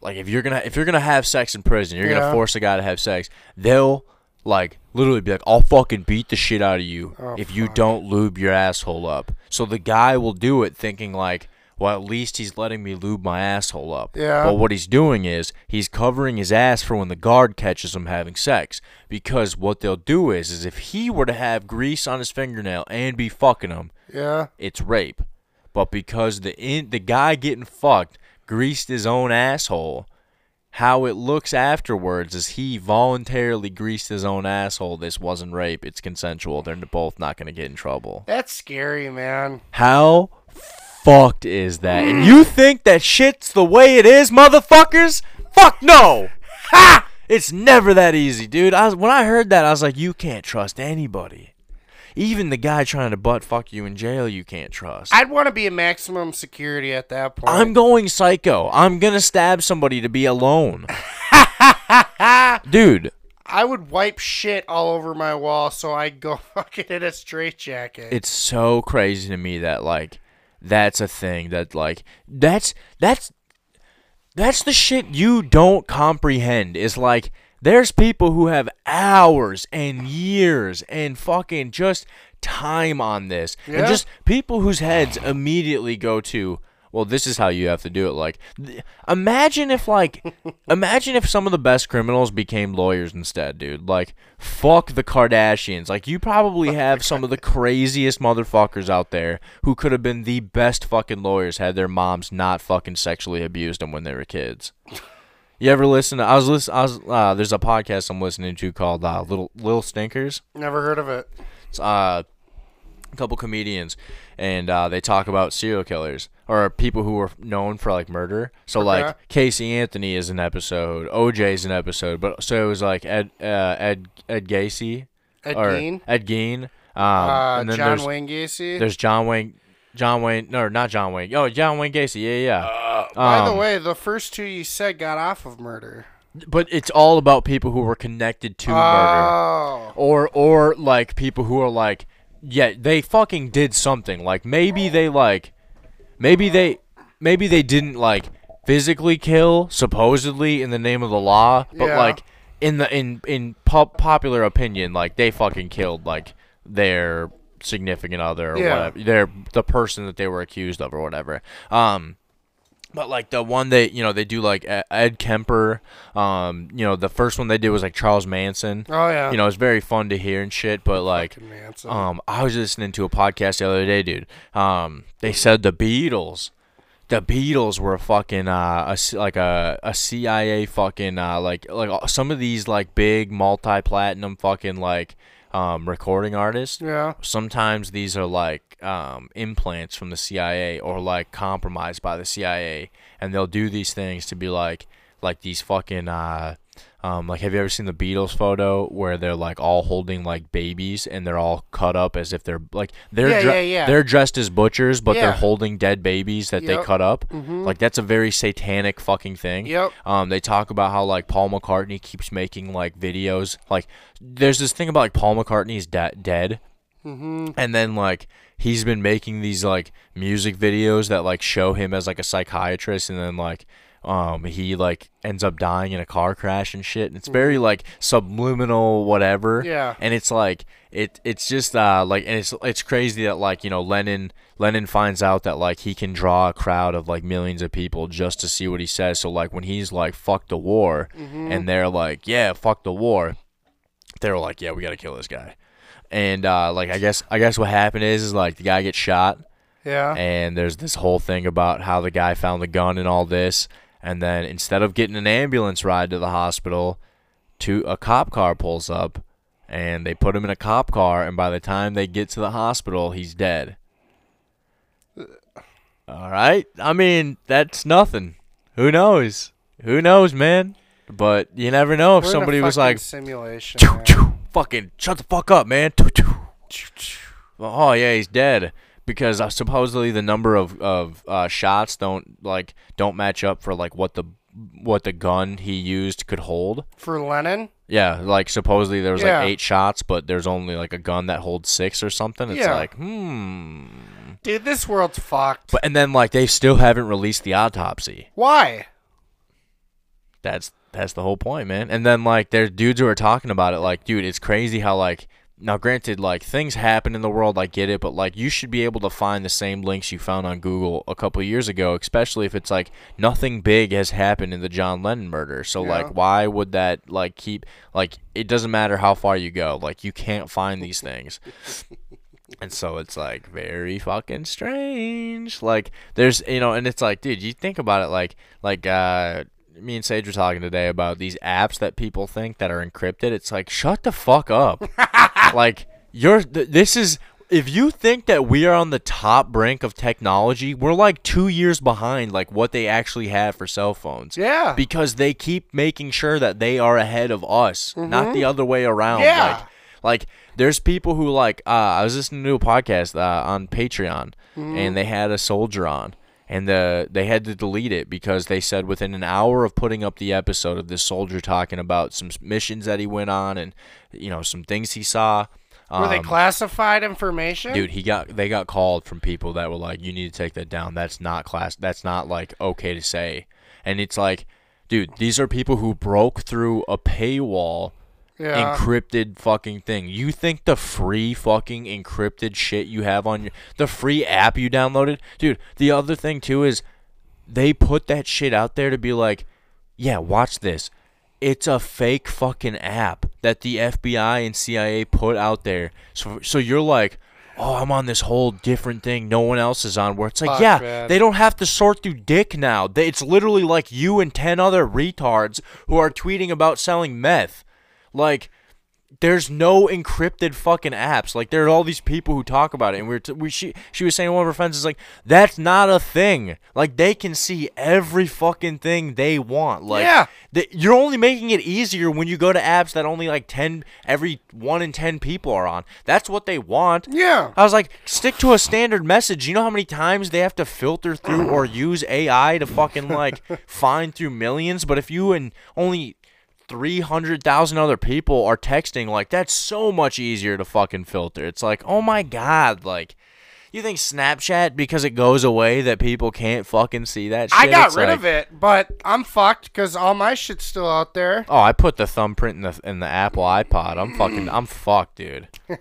like if you're gonna if you're gonna have sex in prison, you're Yeah. gonna force a guy to have sex. They'll like literally be like, "I'll fucking beat the shit out of you Oh, if you fuck. don't lube your asshole up." So the guy will do it, thinking like, "Well, at least he's letting me lube my asshole up." Yeah. But what he's doing is he's covering his ass for when the guard catches him having sex. Because what they'll do is, is if he were to have grease on his fingernail and be fucking him, Yeah. it's rape. But because the in, the guy getting fucked greased his own asshole, how it looks afterwards is he voluntarily greased his own asshole. This wasn't rape. It's consensual. They're both not going to get in trouble. That's scary, man. How fucked is that? And you think that shit's the way it is, motherfuckers? Fuck no! Ha! It's never that easy, dude. I was, when I heard that, I was like, you can't trust anybody. Even the guy trying to butt fuck you in jail, you can't trust. I'd want to be in maximum security at that point. I'm going psycho. I'm gonna stab somebody to be alone. [laughs] Dude, I would wipe shit all over my wall so I'd go [laughs] fucking in a straitjacket. it's so crazy to me that like that's a thing that like that's that's that's the shit you don't comprehend. Is like there's people who have hours and years and fucking just time on this. And just people whose heads immediately go to well this is how you have to do it like th- imagine if like [laughs] imagine if some of the best criminals became lawyers instead dude. Like fuck the kardashians. Like you probably have some of the craziest motherfuckers out there who could have been the best fucking lawyers had their moms not fucking sexually abused them when they were kids. [laughs] You ever listen to i was listen i was uh, there's a podcast i'm listening to called uh, little little stinkers. Never heard of it. it's, uh, a couple comedians, and uh, they talk about serial killers or people who were known for like murder. So Okay. like Casey Anthony is an episode, OJ is an episode, but so it was like Ed uh, Ed Ed Gacy Ed or Gein? Ed Gein. Um, Uh, and then John there's, Wayne Gacy. There's John Wayne. John Wayne, no, not John Wayne. Oh, John Wayne Gacy. Yeah, yeah. By the Um, way, the first two you said got off of murder. but it's all about people who were connected to murder. Oh. or or like people who are like yeah they fucking did something like maybe they like maybe they maybe they didn't like physically kill supposedly in the name of the law but Yeah. like in the in in pop- popular opinion like they fucking killed like their significant other or Yeah. whatever their the person that they were accused of or whatever um but like the one they you know they do like Ed Kemper, um you know the first one they did was like Charles Manson. Oh, yeah. You know it's very fun to hear and shit. But like, um I was listening to a podcast the other day, dude. Um they said the Beatles, the Beatles were fucking uh a, like a a CIA fucking uh like like uh, some of these like big multi platinum fucking like um recording artists Yeah. sometimes these are like um, implants from the CIA or like compromised by the CIA, and they'll do these things to be like like these fucking uh, um, like have you ever seen the Beatles photo where they're like all holding like babies and they're all cut up as if they're like they're Yeah, dre- yeah, yeah. they're dressed as butchers but they're holding dead babies that they cut up Mhm. like that's a very satanic fucking thing Yep. um, they talk about how like Paul McCartney keeps making like videos. Like, there's this thing about like Paul McCartney's da- dead, Mm-hmm. and then like he's been making these like music videos that like show him as like a psychiatrist and then like um he like ends up dying in a car crash and shit. And it's very like subliminal whatever. Yeah. and it's like it it's just uh like and it's it's crazy that like you know Lennon Lennon finds out that like he can draw a crowd of like millions of people just to see what he says. So like when he's like fuck the war and they're like yeah fuck the war they're like yeah we got to kill this guy and uh like I guess I guess what happened is is like the guy gets shot. Yeah. and there's this whole thing about how the guy found the gun and all this. And then instead of getting an ambulance ride to the hospital to a cop car pulls up and they put him in a cop car. And by the time they get to the hospital he's dead. All right? I mean that's nothing. Who knows? Who knows man? But you never know if We're somebody was like simulation. Choo, choo, fucking shut the fuck up, man. Oh yeah, he's dead because uh, supposedly the number of of uh, shots don't like don't match up for like what the what the gun he used could hold. For Lennon? Yeah, like supposedly there was Yeah. like eight shots, but there's only like a gun that holds six or something. It's Yeah. like hmm. Dude, this world's fucked. But and then like they still haven't released the autopsy. Why? That's that's the whole point, man. And then like there's dudes who are talking about it, like, dude, it's crazy how like now granted, like things happen in the world, I get it, but like you should be able to find the same links you found on Google a couple years ago, especially if it's like nothing big has happened in the John Lennon murder. So Yeah. like why would that like keep like it doesn't matter how far you go, like you can't find these things. [laughs] And so it's like very fucking strange. Like there's you know, and it's like, dude, you think about it like like uh me and Sage were talking today about these apps that people think that are encrypted. It's like shut the fuck up. [laughs] like you're th- this is if you think that we are on the top brink of technology, we're like 2 years behind like what they actually have for cell phones. Yeah. Because they keep making sure that they are ahead of us, not the other way around. Yeah. Like like there's people who like uh, I was listening to a podcast uh, on Patreon and they had a soldier on and the they had to delete it because they said within an hour of putting up the episode of this soldier talking about some missions that he went on and you know some things he saw Were they um, classified information? dude he got they got called from people that were like you need to take that down that's not class that's not like okay to say and it's like dude these are people who broke through a paywall yeah. encrypted fucking thing. You think the free fucking encrypted shit you have on your the free app you downloaded, dude? The other thing too is they put that shit out there to be like, yeah, watch this. It's a fake fucking app that the FBI and CIA put out there. So so you're like, oh, I'm on this whole different thing no one else is on. Where it's like, Fuck, yeah, man. they don't have to sort through dick now. They, it's literally like you and ten other retards who are tweeting about selling meth. Like, there's no encrypted fucking apps. Like, there are all these people who talk about it, and we are t- we she she was saying one of her friends is like, that's not a thing. Like, they can see every fucking thing they want. Like, Yeah. th- you're only making it easier when you go to apps that only like ten every one in ten people are on. That's what they want. Yeah. I was like, stick to a standard message. You know how many times they have to filter through or use AI to fucking like [laughs] find through millions? But if you and only 300,000 other people are texting, like, that's so much easier to fucking filter. It's like, oh my God, like, you think Snapchat, because it goes away, that people can't fucking see that shit? I got It's rid like- of it, but I'm fucked because all my shit's still out there. Oh, I put the thumbprint in the in the Apple iPod. I'm fucking I'm fucked, dude. [laughs]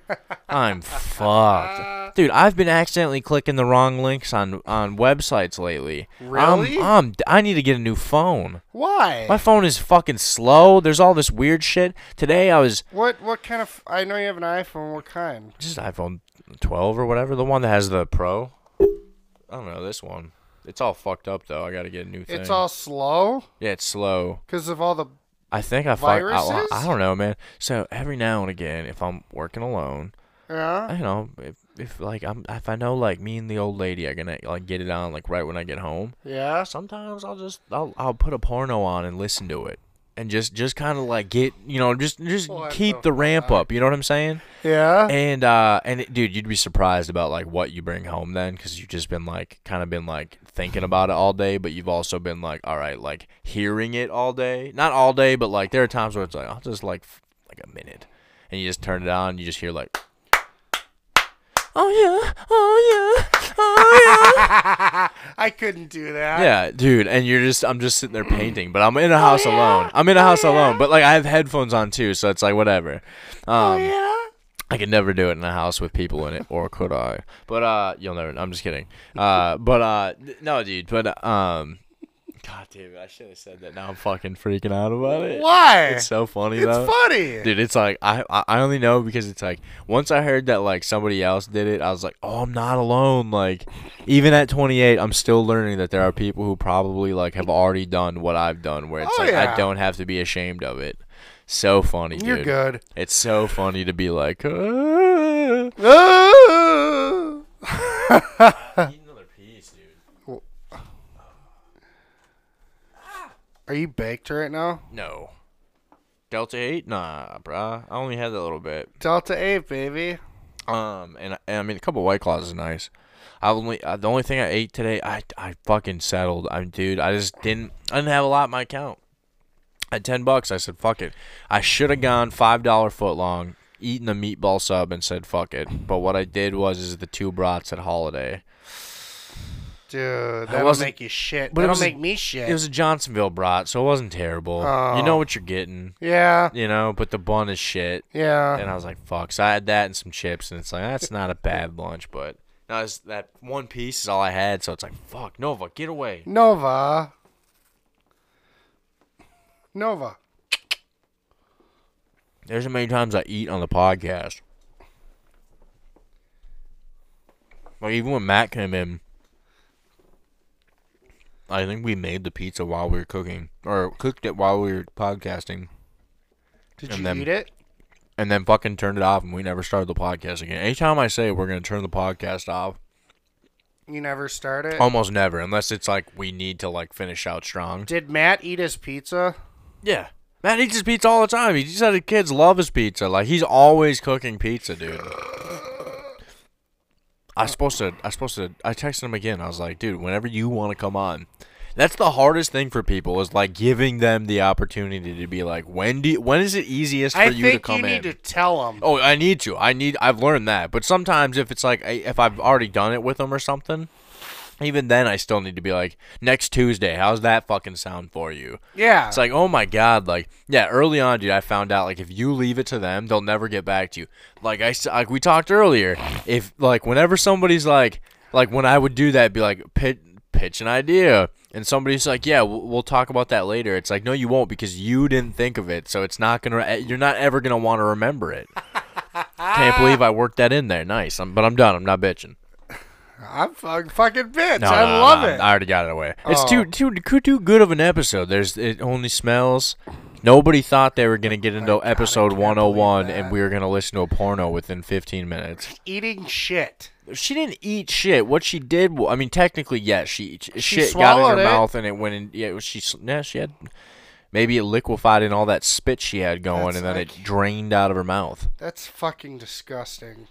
I'm fucked. Dude, I've been accidentally clicking the wrong links on on websites lately. I'm- Really? I'm, I need to get a new phone. Why? My phone is fucking slow. There's all this weird shit. Today I was What what kind of? I know you have an iPhone. What kind? just iPhone 12 or whatever, the one that has the Pro. I don't know this one. It's all fucked up though. I got to get a new thing. It's all slow yeah, it's slow. because of all the. I think I fuck. I, Viruses? I don't know, man. So every now and again, if I'm working alone, Yeah. you know if, if like I'm if I know like me and the old lady are gonna like get it on like right when I get home. Yeah. Sometimes I'll just I'll I'll put a porno on and listen to it. And just, just kind of like get you know just just What keep the ramp up you know what I'm saying? Yeah. and uh and it, dude you'd be surprised about like what you bring home then because you've just been like kind of been like thinking about it all day but you've also been like all right like hearing it all day. Not all day but like there are times where it's like I'll just like like a minute. And you just turn it on and you just hear like oh yeah, oh yeah, oh yeah. [laughs] I couldn't do that. Yeah, dude, and you're just I'm just sitting there painting, but I'm in a house alone. I'm in a house alone, but like I have headphones on too, so it's like whatever. Um I could never do it in a house with people in it, or could I? But uh you'll never I'm just kidding. Uh but uh no dude, but um God damn it, I should have said that. Now I'm fucking freaking out about it. Why? It's so funny It's though. funny. Dude, it's like I I only know because it's like once I heard that like somebody else did it, I was like, oh, I'm not alone. Like even at 28, I'm still learning that there are people who probably like have already done what I've done, where it's Oh, like yeah. I don't have to be ashamed of it. So funny, dude. You're good. It's so funny to be like. [laughs] "Ah." [laughs] Ah. Eat another piece, dude. Are you baked right now? No. Delta 8? Nah, bruh. I only had that little bit. Delta 8, baby. Um, and, and I mean, a couple White Claws is nice. I only uh, the only thing I ate today, I I fucking settled. I'm dude, I just didn't. I didn't have a lot in my account. At ten bucks, I said fuck it. I should have gone five dollar foot long, eaten a meatball sub, and said fuck it. But what I did was is the two brats at Holiday. Dude, that'll make you shit. but That'll was make me shit. It was a Johnsonville brat, so it wasn't terrible. You Oh. know what you're getting, yeah, you know. But the bun is shit. yeah. And I was like, fuck. So I had that and some chips, and it's like, that's not a bad lunch, but no, it's, that one piece is all I had, so it's like, fuck, Nova, get away. Nova. Nova. There's how many times I eat on the podcast. Like, even when Matt came in, I think we made the pizza while we were cooking, or cooked it while we were podcasting, Did And you then- eat it? and then fucking turned it off, and we never started the podcast again. Anytime I say we're going to turn the podcast off, You never started? almost never, unless it's like we need to, like, finish out strong. Did Matt eat his pizza? Yeah. Matt eats his pizza all the time. He said his kids love his pizza. Like he's always cooking pizza, dude. [laughs] I supposed to. I supposed to. I texted him again. I was like, dude, whenever you want to come on, that's the hardest thing for people is like giving them the opportunity to be like, when do you, when is it easiest for I you to come you need in? to tell him. Oh, I need to. I need. I've learned that. But sometimes if it's like if I've already done it with them or something, even then I still need to be like, next Tuesday, how's that fucking sound for you? Yeah. It's like, oh my god, like, yeah, early on, dude, I found out like if you leave it to them, they'll never get back to you. Like I, like we talked earlier, if like whenever somebody's like, like when I would do that, be like, pitch, pitch an idea, and somebody's like, yeah, we'll, we'll talk about that later. It's like, no, you won't because you didn't think of it, so it's not gonna, eh, you're not ever gonna want to remember it. [laughs] Can't believe I worked that in there. Nice, I'm, but I'm done. I'm not bitching. I'm fucking, fucking bitch. No, I no, love no, it. I already got it away. It's Oh. too too too too good of an episode. There's it only smells. Nobody thought they were gonna get into episode 101 and we were gonna listen to a porno within 15 minutes. Eating shit. She didn't eat shit. What she did, I mean, technically, yes, she, shit got in her it. mouth and it went in. Yeah, she yeah she had maybe it liquefied in all that spit she had going That's and then like- it drained out of her mouth. That's fucking disgusting.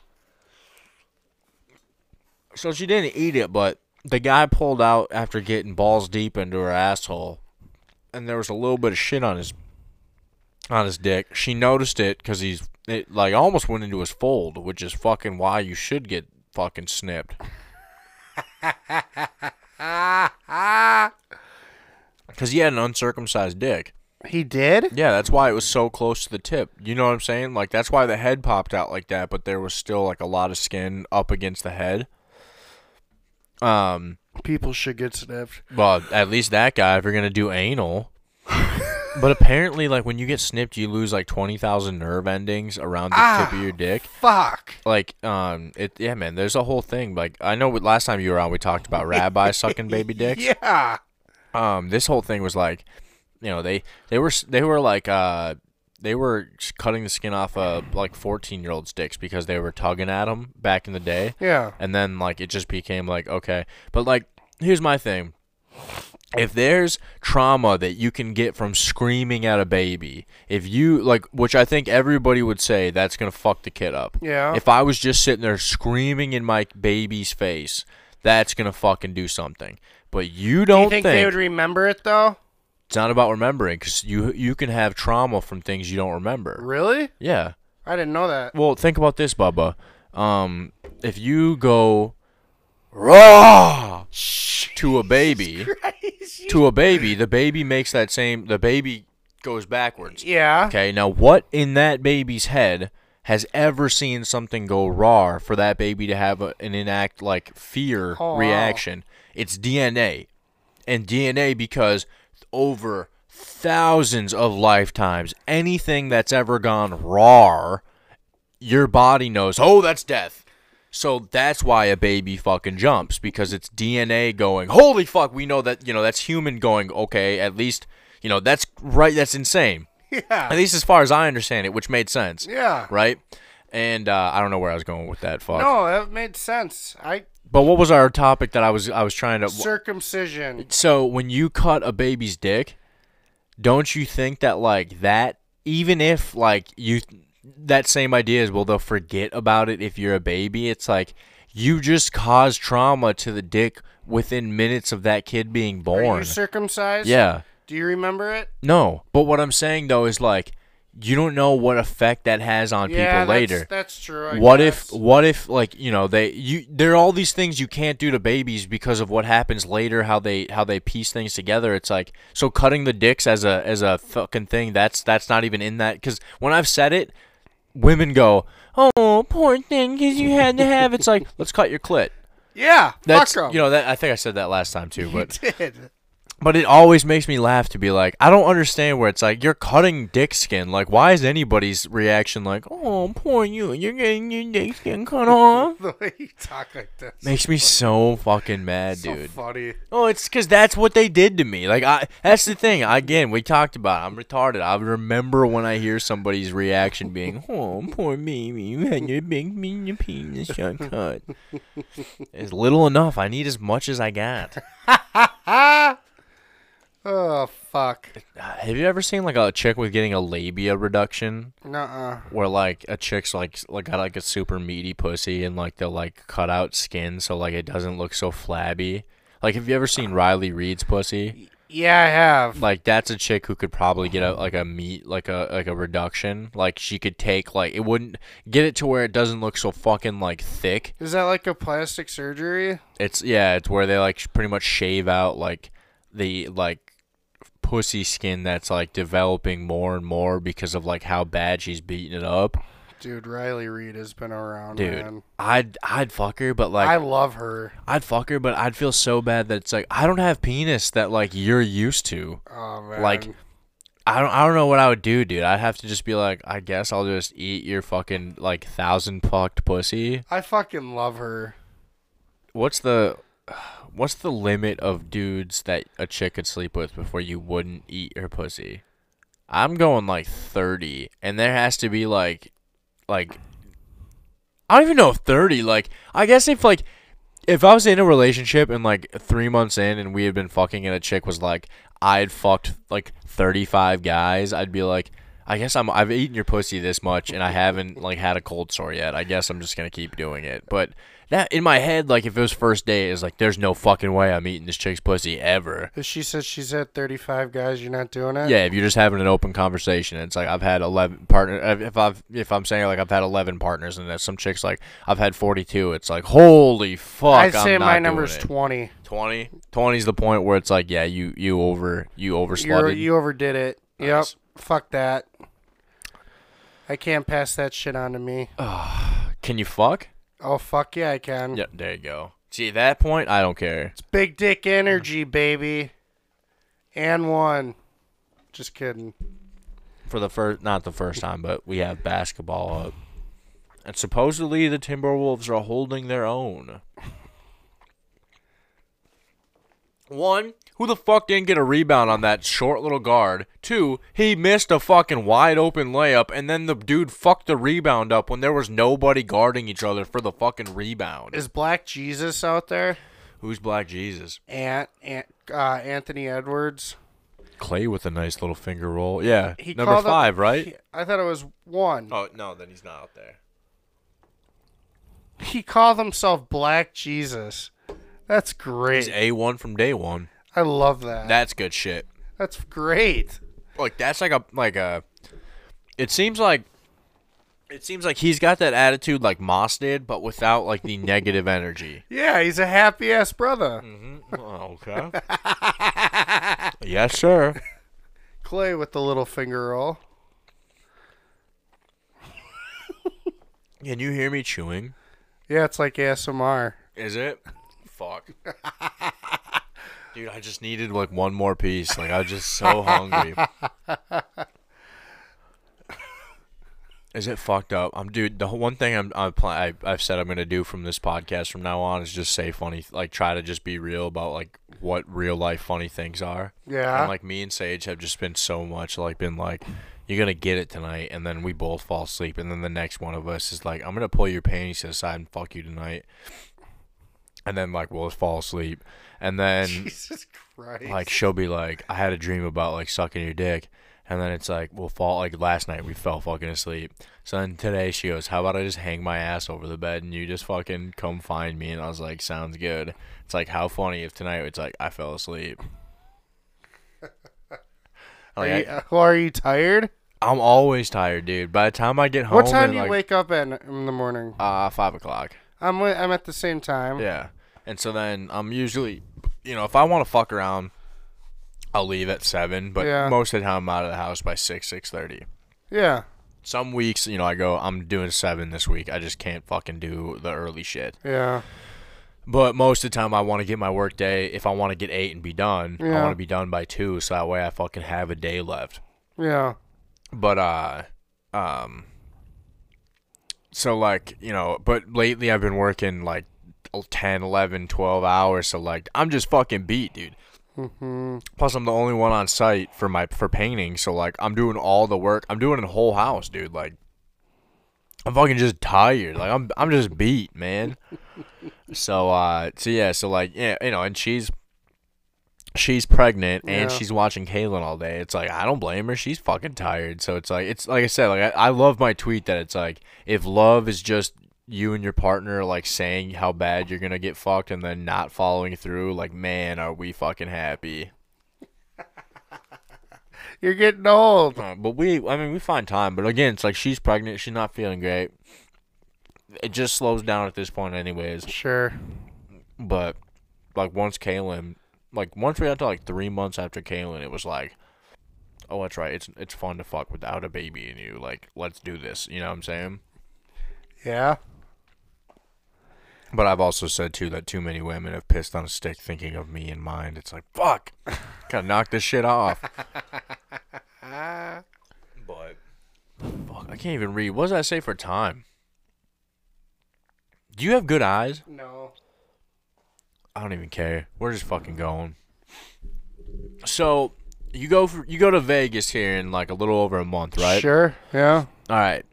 So she didn't eat it, but the guy pulled out after getting balls deep into her asshole, and there was a little bit of shit on his on his dick. She noticed it because he's it like almost went into his fold, which is fucking why you should get fucking snipped. [laughs] Because he had an uncircumcised dick. He did? Yeah, that's why it was so close to the tip. You know what I'm saying? Like that's why the head popped out like that, but there was still like a lot of skin up against the head. Um, People should get snipped. well, at least that guy if you're gonna do anal. but apparently, like when you get snipped, you lose like twenty thousand nerve endings around the tip of your dick. Fuck. Like, um, it yeah, man. There's a whole thing. Like, I know. Last time you were on, we talked about rabbi sucking baby [laughs] dicks. Yeah. um this whole thing was like you know they they were they were like uh they were cutting the skin off of like 14 year old dicks because they were tugging at them back in the day Yeah. and then like it just became like okay but like here's my thing if there's trauma that you can get from screaming at a baby if you like which i think everybody would say that's gonna fuck the kid up Yeah. if i was just sitting there screaming in my baby's face that's gonna fucking do something but you Do don't you think, they would remember it though? It's not about remembering because you you can have trauma from things you don't remember. Really? Yeah. I didn't know that. Well, think about this, Bubba. Um, if you go raw to a baby, [laughs] to a baby, the baby makes that same. The baby goes backwards. Yeah. Okay. Now, what in that baby's head has ever seen something go raw for that baby to have a, an enact like fear Oh, wow. reaction? It's DNA, and DNA because over thousands of lifetimes, anything that's ever gone raw, your body knows. Oh, that's death. So that's why a baby fucking jumps because it's DNA going. Holy fuck! We know that you know that's human going. Okay, at least you know that's right. That's insane. Yeah. At least as far as I understand it, which made sense. Yeah. Right. And uh, I don't know where I was going with that. Fuck. No, that made sense. I But what was our topic that I was I was trying to? circumcision. So when you cut a baby's dick, don't you think that like that even if like you that same idea is well they'll forget about it if you're a baby, it's like you just caused trauma to the dick within minutes of that kid being Are born. you circumcised? yeah. Do you remember it? No, but what I'm saying though is like you don't know what effect that has on yeah, people that's- later. That's true. I what guess. if what if like you know they you there are all these things you can't do to babies because of what happens later how they how they piece things together it's like so cutting the dicks as a as a fucking thing that's that's not even in that cuz when I've said it women go oh poor thing cuz you had to have it's like [laughs] let's cut your clit Yeah. that's you know that I think I said that last time too but You did. But it always makes me laugh to be like, I don't understand where it's like you're cutting dick skin. Like, why is anybody's reaction like, "Oh, poor you, you're getting your dick skin cut off"? [laughs] the way you talk like this. Makes me so fucking mad, dude so dude. funny. Oh, it's because that's what they did to me. Like, I that's the thing. Again, we talked about. it. I'm retarded. I remember when I hear somebody's reaction being, [laughs] "Oh, poor baby, you had your big your penis cut." [laughs] It's little enough. I need as much as I got. Oh fuck. Uh, have you ever seen like a chick with getting a labia reduction? Nuh-uh. where like a chick's like like got like a super meaty pussy and like they'll like cut out skin so like it doesn't look so flabby. Like have you ever seen Riley Reid's pussy? Yeah, I have. Like that's a chick who could probably get a like a meat like a like a reduction. Like she could take like it wouldn't get it to where it doesn't look so fucking like thick. Is that like a plastic surgery? It's yeah, it's where they like pretty much shave out like the like pussy skin that's like developing more and more because of like how bad she's beating it up. Dude, Riley Reid has been around, Dude, man. I'd I'd fuck her, but like I love her. I'd fuck her, but I'd feel so bad that it's like I don't have penis that like you're used to. Oh man. Like I don't I don't know what I would do, dude. I'd have to just be like, I guess I'll just eat your fucking like thousand fucked pussy. I fucking love her. What's the what's the limit of dudes that a chick could sleep with before you wouldn't eat her pussy? I'm going like 30 and there has to be like like I don't even know if 30 like I guess if like if I was in a relationship and like 3 months in and we had been fucking and a chick was like I'd fucked like 35 guys, I'd be like I guess I'm I've eaten your pussy this much and I haven't like had a cold sore yet. I guess I'm just going to keep doing it. But that in my head like if it was first day, is like there's no fucking way I'm eating this chick's pussy ever. If she says she's had 35 guys, you're not doing it? Yeah, if you're just having an open conversation, it's like I've had 11 partner. If I've if I'm saying like I've had 11 partners, and some chicks like I've had 42, it's like holy fuck. I'd I'm say my number's 20. 20. 20 is the point where it's like yeah, you you over you overslutted. you overdid it. Yep. Nice. Fuck that. I can't pass that shit on to me. [sighs] Can you fuck? Oh, fuck yeah, I can. Yeah, there you go. See at that point, I don't care. It's big dick energy, baby. And one. Just kidding. For the first, not the first time, but we have basketball up, and supposedly the Timberwolves are holding their own. One, who the fuck didn't get a rebound on that short little guard? Two, he missed a fucking wide open layup, and then the dude fucked the rebound up when there was nobody guarding each other for the fucking rebound. Is Black Jesus out there? Who's Black Jesus? Ant, Ant uh, Anthony Edwards. Clay with a nice little finger roll. Yeah, He number called up- five, right? he- I thought it was one. oh no, then he's not out there. He called himself Black Jesus. That's great. He's a one from day one. I love that. That's good shit. That's great. like that's like a like a it seems like It seems like he's got that attitude like Moss did, but without like the negative energy. [laughs] Yeah, he's a happy ass brother. Mm-hmm. Oh, okay. [laughs] yes, sir. Clay with the little finger roll. Can you hear me chewing? Yeah, it's like ASMR. Is it? Fuck. [laughs] Dude, I just needed like one more piece. Like I was just so hungry. [laughs] Is it fucked up? I'm dude. The one thing I'm, I'm pl- I, I've said I'm gonna do from this podcast from now on is just say funny, like try to just be real about like what real life funny things are. Yeah. And like me and Sage have just been so much like been like, you're gonna get it tonight, and then we both fall asleep, and then the next one of us is like, I'm gonna pull your panties to the side and fuck you tonight, and then like we'll just fall asleep, and then [laughs] Jesus Christ. like she'll be like, I had a dream about like sucking your dick. And then it's like we'll fall like last night we fell fucking asleep. So then today she goes, How about I just hang my ass over the bed and you just fucking come find me? And I was like, Sounds good. It's like how funny if tonight it's like I fell asleep. [laughs] are, you, I, are you tired? I'm always tired, dude. By the time I get home, What time do you like, wake up at in the morning? Uh, five o'clock. I'm I'm at the same time. Yeah. And so then I'm usually, you know, if I want to fuck around, I'll leave at seven. But Yeah. most of the time I'm out of the house by six, six thirty. Yeah. Some weeks, you know, I go, I'm doing seven this week. I just can't fucking do the early shit. Yeah. But most of the time, I want to get my work day. If I want to get eight and be done, I Yeah. want to be done by two, so that way I fucking have a day left. Yeah. But uh, um, so like you know, but lately I've been working like 10, 11, 12 hours, so like I'm just fucking beat, dude. Mm-hmm. Plus, I'm the only one on site for my for painting, so like I'm doing all the work. I'm doing the whole house, dude. Like I'm fucking just tired. Like I'm I'm just beat, man. [laughs] so uh, so yeah, so like yeah, you know, and she's she's pregnant and Yeah. she's watching Kaylin all day. It's like I don't blame her. She's fucking tired. So it's like it's like I said, like I, I love my tweet that it's like if love is just you and your partner like saying how bad you're gonna get fucked and then not following through, like man, are we fucking happy? [laughs] You're getting old. Uh, but we, I mean, we find time. But again, it's like she's pregnant. She's not feeling great. It just slows down at this point, anyways. Sure. But like once Kaylin, like once we got to like three months after Kaylin, it was like, oh, that's right. It's it's fun to fuck without a baby in you. Like, let's do this. You know what I'm saying? Yeah. But I've also said too that too many women have pissed on a stick thinking of me in mind. It's like fuck, [laughs] gotta knock this shit off. [laughs] but fuck, I can't even read. What does that say for time? Do you have good eyes? No. I don't even care. We're just fucking going. So you go for you go to Vegas here in like a little over a month, right? Sure. Yeah. All right.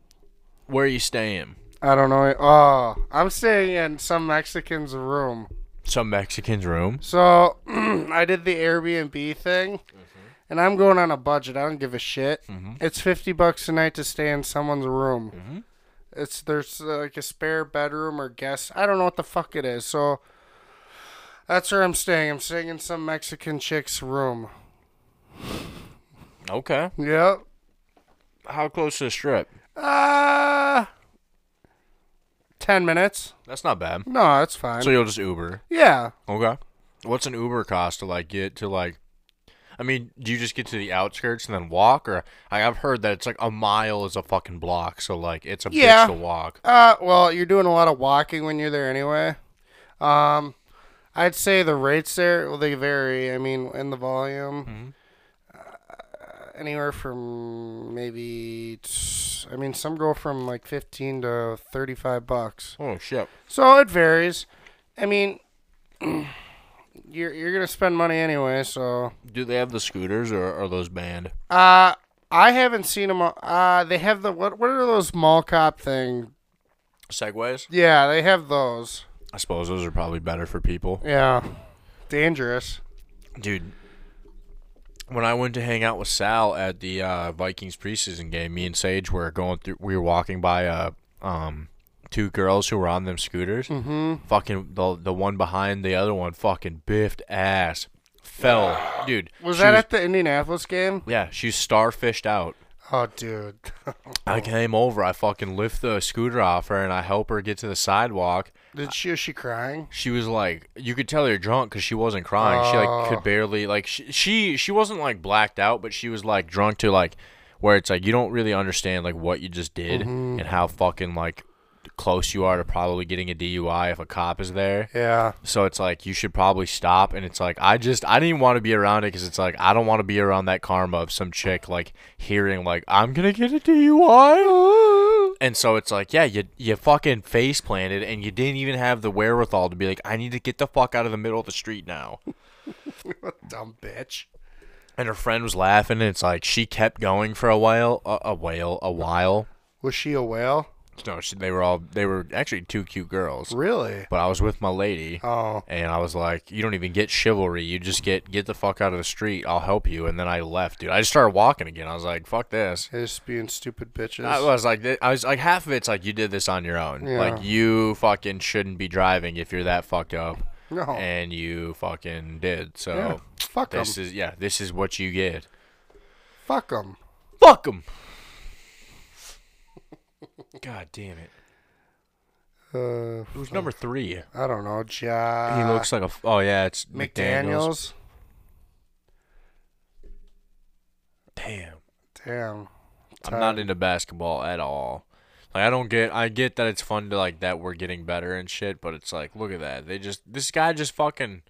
Where are you staying? I don't know. Oh, I'm staying in some Mexican's room. Some Mexican's room. So [clears throat] I did the Airbnb thing, mm-hmm. and I'm going on a budget. I don't give a shit. Mm-hmm. It's fifty bucks a night to stay in someone's room. Mm-hmm. It's there's uh, like a spare bedroom or guest. I don't know what the fuck it is. So that's where I'm staying. I'm staying in some Mexican chick's room. Okay. Yep. How close to the strip? Uh ten minutes. That's not bad. No, that's fine. So you'll just Uber. yeah. Okay. What's an Uber cost to like get to like? I mean, do you just get to the outskirts and then walk, or I, I've heard that it's like a mile is a fucking block, so like it's a Yeah. bitch to walk. Uh, well, you're doing a lot of walking when you're there anyway. Um, I'd say the rates there, well, they vary. I mean, in the volume, uh, anywhere from maybe, t- I mean, some go from like 15 to 35 bucks. Oh shit. So it varies. I mean, [clears throat] you're you're gonna spend money anyway, so. Do they have the scooters or are those banned? Uh, I haven't seen them. Uh, they have the what? What are those mall cop thing? Segways? Yeah, they have those. I suppose those are probably better for people. Yeah, dangerous. Dude, when I went to hang out with Sal at the uh, Vikings preseason game, me and Sage were going through. We were walking by uh, um, two girls who were on them scooters. Mm-hmm. Fucking the the one behind the other one, fucking biffed ass, fell, dude. Was that at the Indianapolis game? Yeah, she's starfished out. Oh, dude. [laughs] I came over, I fucking lift the scooter off her, and I help her get to the sidewalk. Did she? Was she crying? She was like, you could tell you're drunk because she wasn't crying. She like Oh. could barely like she, she she wasn't like blacked out, but she was like drunk to like where it's like you don't really understand like what you just did Mhm. and how fucking like close you are to probably getting a DUI if a cop is there. Yeah. So it's like you should probably stop, and it's like I just I didn't want to be around it because it's like I don't want to be around that karma of some chick like hearing like I'm gonna get a DUI, and so it's like yeah you you fucking face planted and you didn't even have the wherewithal to be like I need to get the fuck out of the middle of the street now. [laughs] Dumb bitch. And her friend was laughing, and it's like she kept going for a while, a, a while, a while. Was she a whale? No, she, they were all they were actually two cute girls. Really? But I was with my lady. Oh. And I was like, you don't even get chivalry. You just get get the fuck out of the street. I'll help you. And then I left, dude. I just started walking again. I was like, fuck this. They're just being stupid bitches. I was like, I was like, half of it's like you did this on your own. Yeah. Like you fucking shouldn't be driving if you're that fucked up. No. And you fucking did. So Yeah. Fuck this 'em. is yeah. This is what you get. Fuck them. Fuck them. God damn it. Uh, Who's number three? I don't know. Ja. he looks like a. f- Oh yeah, it's McDaniels. McDaniels. Damn. Damn. I'm not into basketball at all. Like I don't get I get that it's fun to like that we're getting better and shit, but it's like look at that. They just this guy just fucking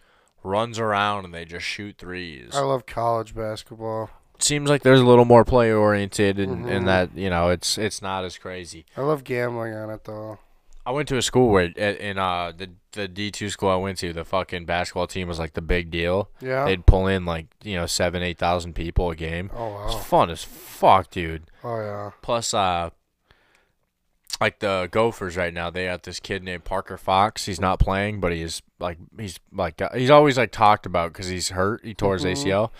runs around and they just shoot threes. I love college basketball. Seems like there's a little more player oriented and, Mhm. and that, you know, it's it's not as crazy. I love gambling on it though. I went to a school where in uh the the D two school I went to, the fucking basketball team was like the big deal. Yeah. They'd pull in like, you know, seven, eight thousand people a game. Oh, wow. It's fun as fuck, dude. Oh yeah. Plus, uh, like the Gophers right now, they got this kid named Parker Fox. He's not playing, but he's like he's like he's always like talked about because he's hurt. He tore his Mhm. ACL.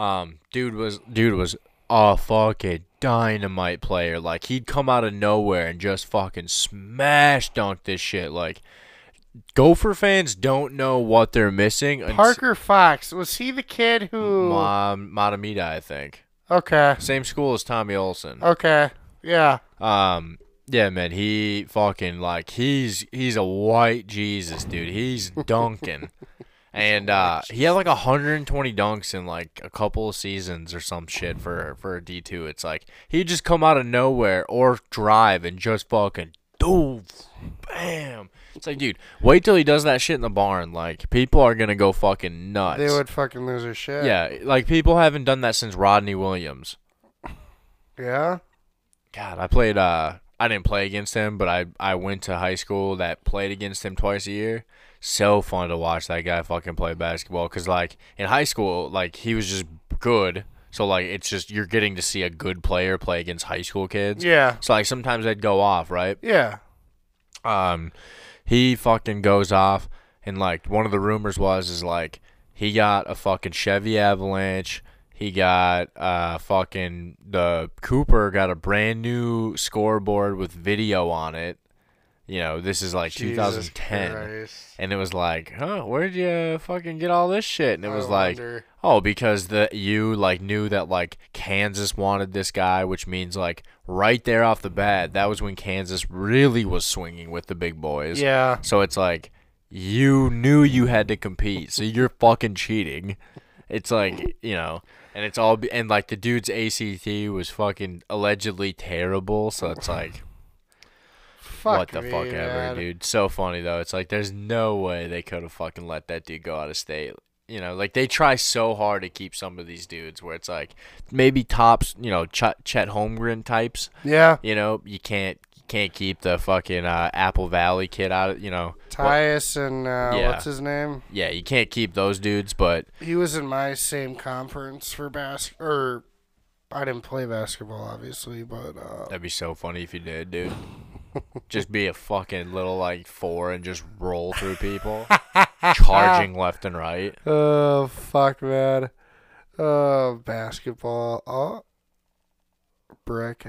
Um, dude was dude was a fucking dynamite player. Like he'd come out of nowhere and just fucking smash dunk this shit. Like Gopher fans don't know what they're missing. Parker Fox was he the kid who? Mom, Mahtomedi, I think. Okay. Same school as Tommy Olson. Okay. Yeah. Um, yeah, man, he fucking like he's he's a white Jesus, dude. He's [laughs] dunking, and uh, he had like 120 dunks in like a couple of seasons or some shit for for a D2. It's like he'd just come out of nowhere or drive and just fucking doof, bam. It's like, dude, wait till he does that shit in the barn. Like people are gonna go fucking nuts. They would fucking lose their shit. Yeah, like people haven't done that since Rodney Williams. Yeah. God, I played. Uh, I didn't play against him, but I I went to high school that played against him twice a year. So fun to watch that guy fucking play basketball. Cause like in high school, like he was just good. So like it's just you're getting to see a good player play against high school kids. Yeah. So like sometimes they'd go off, right? Yeah. Um, he fucking goes off, and like one of the rumors was is like he got a fucking Chevy Avalanche. He got uh fucking the Cooper got a brand new scoreboard with video on it. You know, this is like Jesus 2010, Christ. and it was like, huh, where'd you fucking get all this shit? And it I was like, oh, because the you like knew that like Kansas wanted this guy, which means like right there off the bat, that was when Kansas really was swinging with the big boys. Yeah. So it's like you knew you had to compete, so you're fucking cheating. It's like you know, and it's all and like the dude's ACT was fucking allegedly terrible. So it's like. Fuck what the me, fuck ever, dude. So funny though. It's like there's no way they could have fucking let that dude go out of state. You know, like they try so hard to keep some of these dudes where it's like maybe tops, you know, Ch- Chet Holmgren types. Yeah. You know, you can't can't keep the fucking uh, Apple Valley kid out of, you know. Tyus and uh, Yeah. what's his name? Yeah, you can't keep those dudes, but He was in my same conference for bas or I didn't play basketball obviously, but uh that'd be so funny if you did, dude. just be a fucking little like four and just roll through people, [laughs] charging left and right. Oh fuck man. Oh basketball. Oh brick.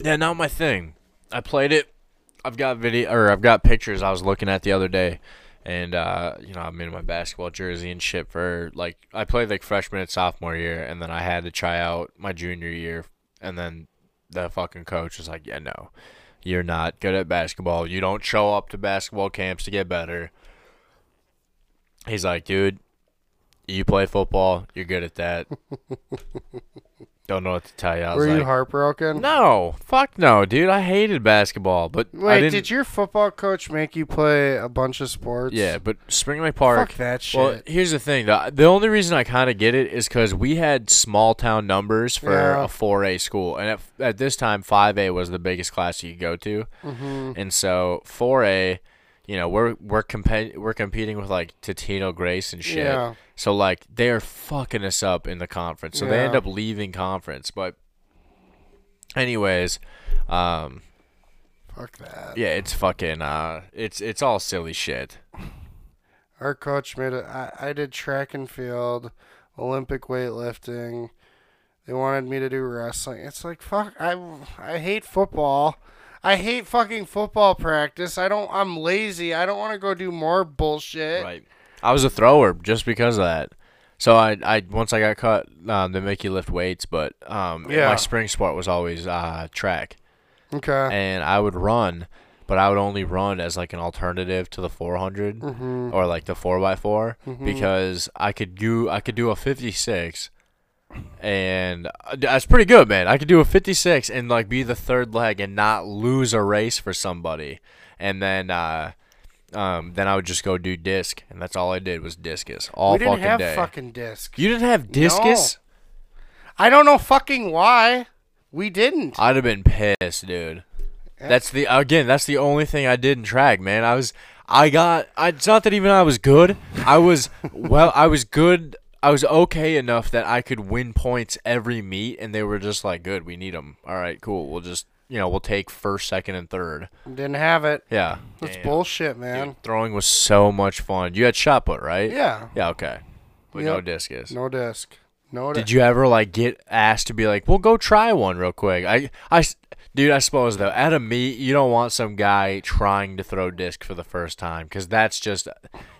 Yeah, not my thing. I played it. I've got video or I've got pictures I was looking at the other day, and uh, you know I'm in my basketball jersey and shit for like I played like freshman and sophomore year, and then I had to try out my junior year, and then the fucking coach was like, "Yeah, no, you're not good at basketball. You don't show up to basketball camps to get better." He's like, "Dude, you play football. You're good at that." [laughs] Don't know what to tell you. I was Were you like, heartbroken? no, fuck no, dude. I hated basketball, but I Wait, didn't. did your football coach make you play a bunch of sports? Yeah, but Spring Lake Park. Fuck that shit. Well, here's the thing. The, the only reason I kind of get it is because we had small town numbers for Yeah. a 4A school, and at, at this time 5A was the biggest class you could go to, Mm-hmm. and so 4A, you know, we're we're compe- we're competing with like Totino Grace and shit. Yeah. So like they're fucking us up in the conference, so they end up leaving conference. But, anyways, um, Fuck that. yeah, it's fucking uh, it's it's all silly shit. Our coach made it. I, I did track and field, Olympic weightlifting. They wanted me to do wrestling. It's like fuck. I I hate football. I hate fucking football practice. I don't. I'm lazy. I don't want to go do more bullshit. Right. I was a thrower just because of that. So I, I once I got cut, um, they make you lift weights, but um, Yeah. my spring sport was always uh, track, Okay. and I would run, but I would only run as like an alternative to the 400 Mm-hmm. or like the 4x4 because I could do I could do a 56 and uh, that's pretty good, man. I could do a 56 and like be the third leg and not lose a race for somebody. And then uh um then I would just go do disc and that's all I did was discus all we didn't fucking have day. fucking disc. you didn't have discus? I don't know fucking why. We didn't. I'd have been pissed, dude. That's the again. That's the only thing I did in track, man. I was, I got. I, it's not that even I was good. I was [laughs] well. I was good. I was okay enough that I could win points every meet, and they were just like, "Good, we need them. All right, cool. We'll just, you know, we'll take first, second, and third. Didn't have it. Yeah, That's Damn. bullshit, man. Dude, throwing was so much fun. You had shot put, right? Yeah. Yeah. Okay. But no discus. No disc. No. Disc Did you ever like get asked to be like, "Well, go try one real quick"? I, I, s- dude, I suppose though, at a meet, you don't want some guy trying to throw disc for the first time because that's just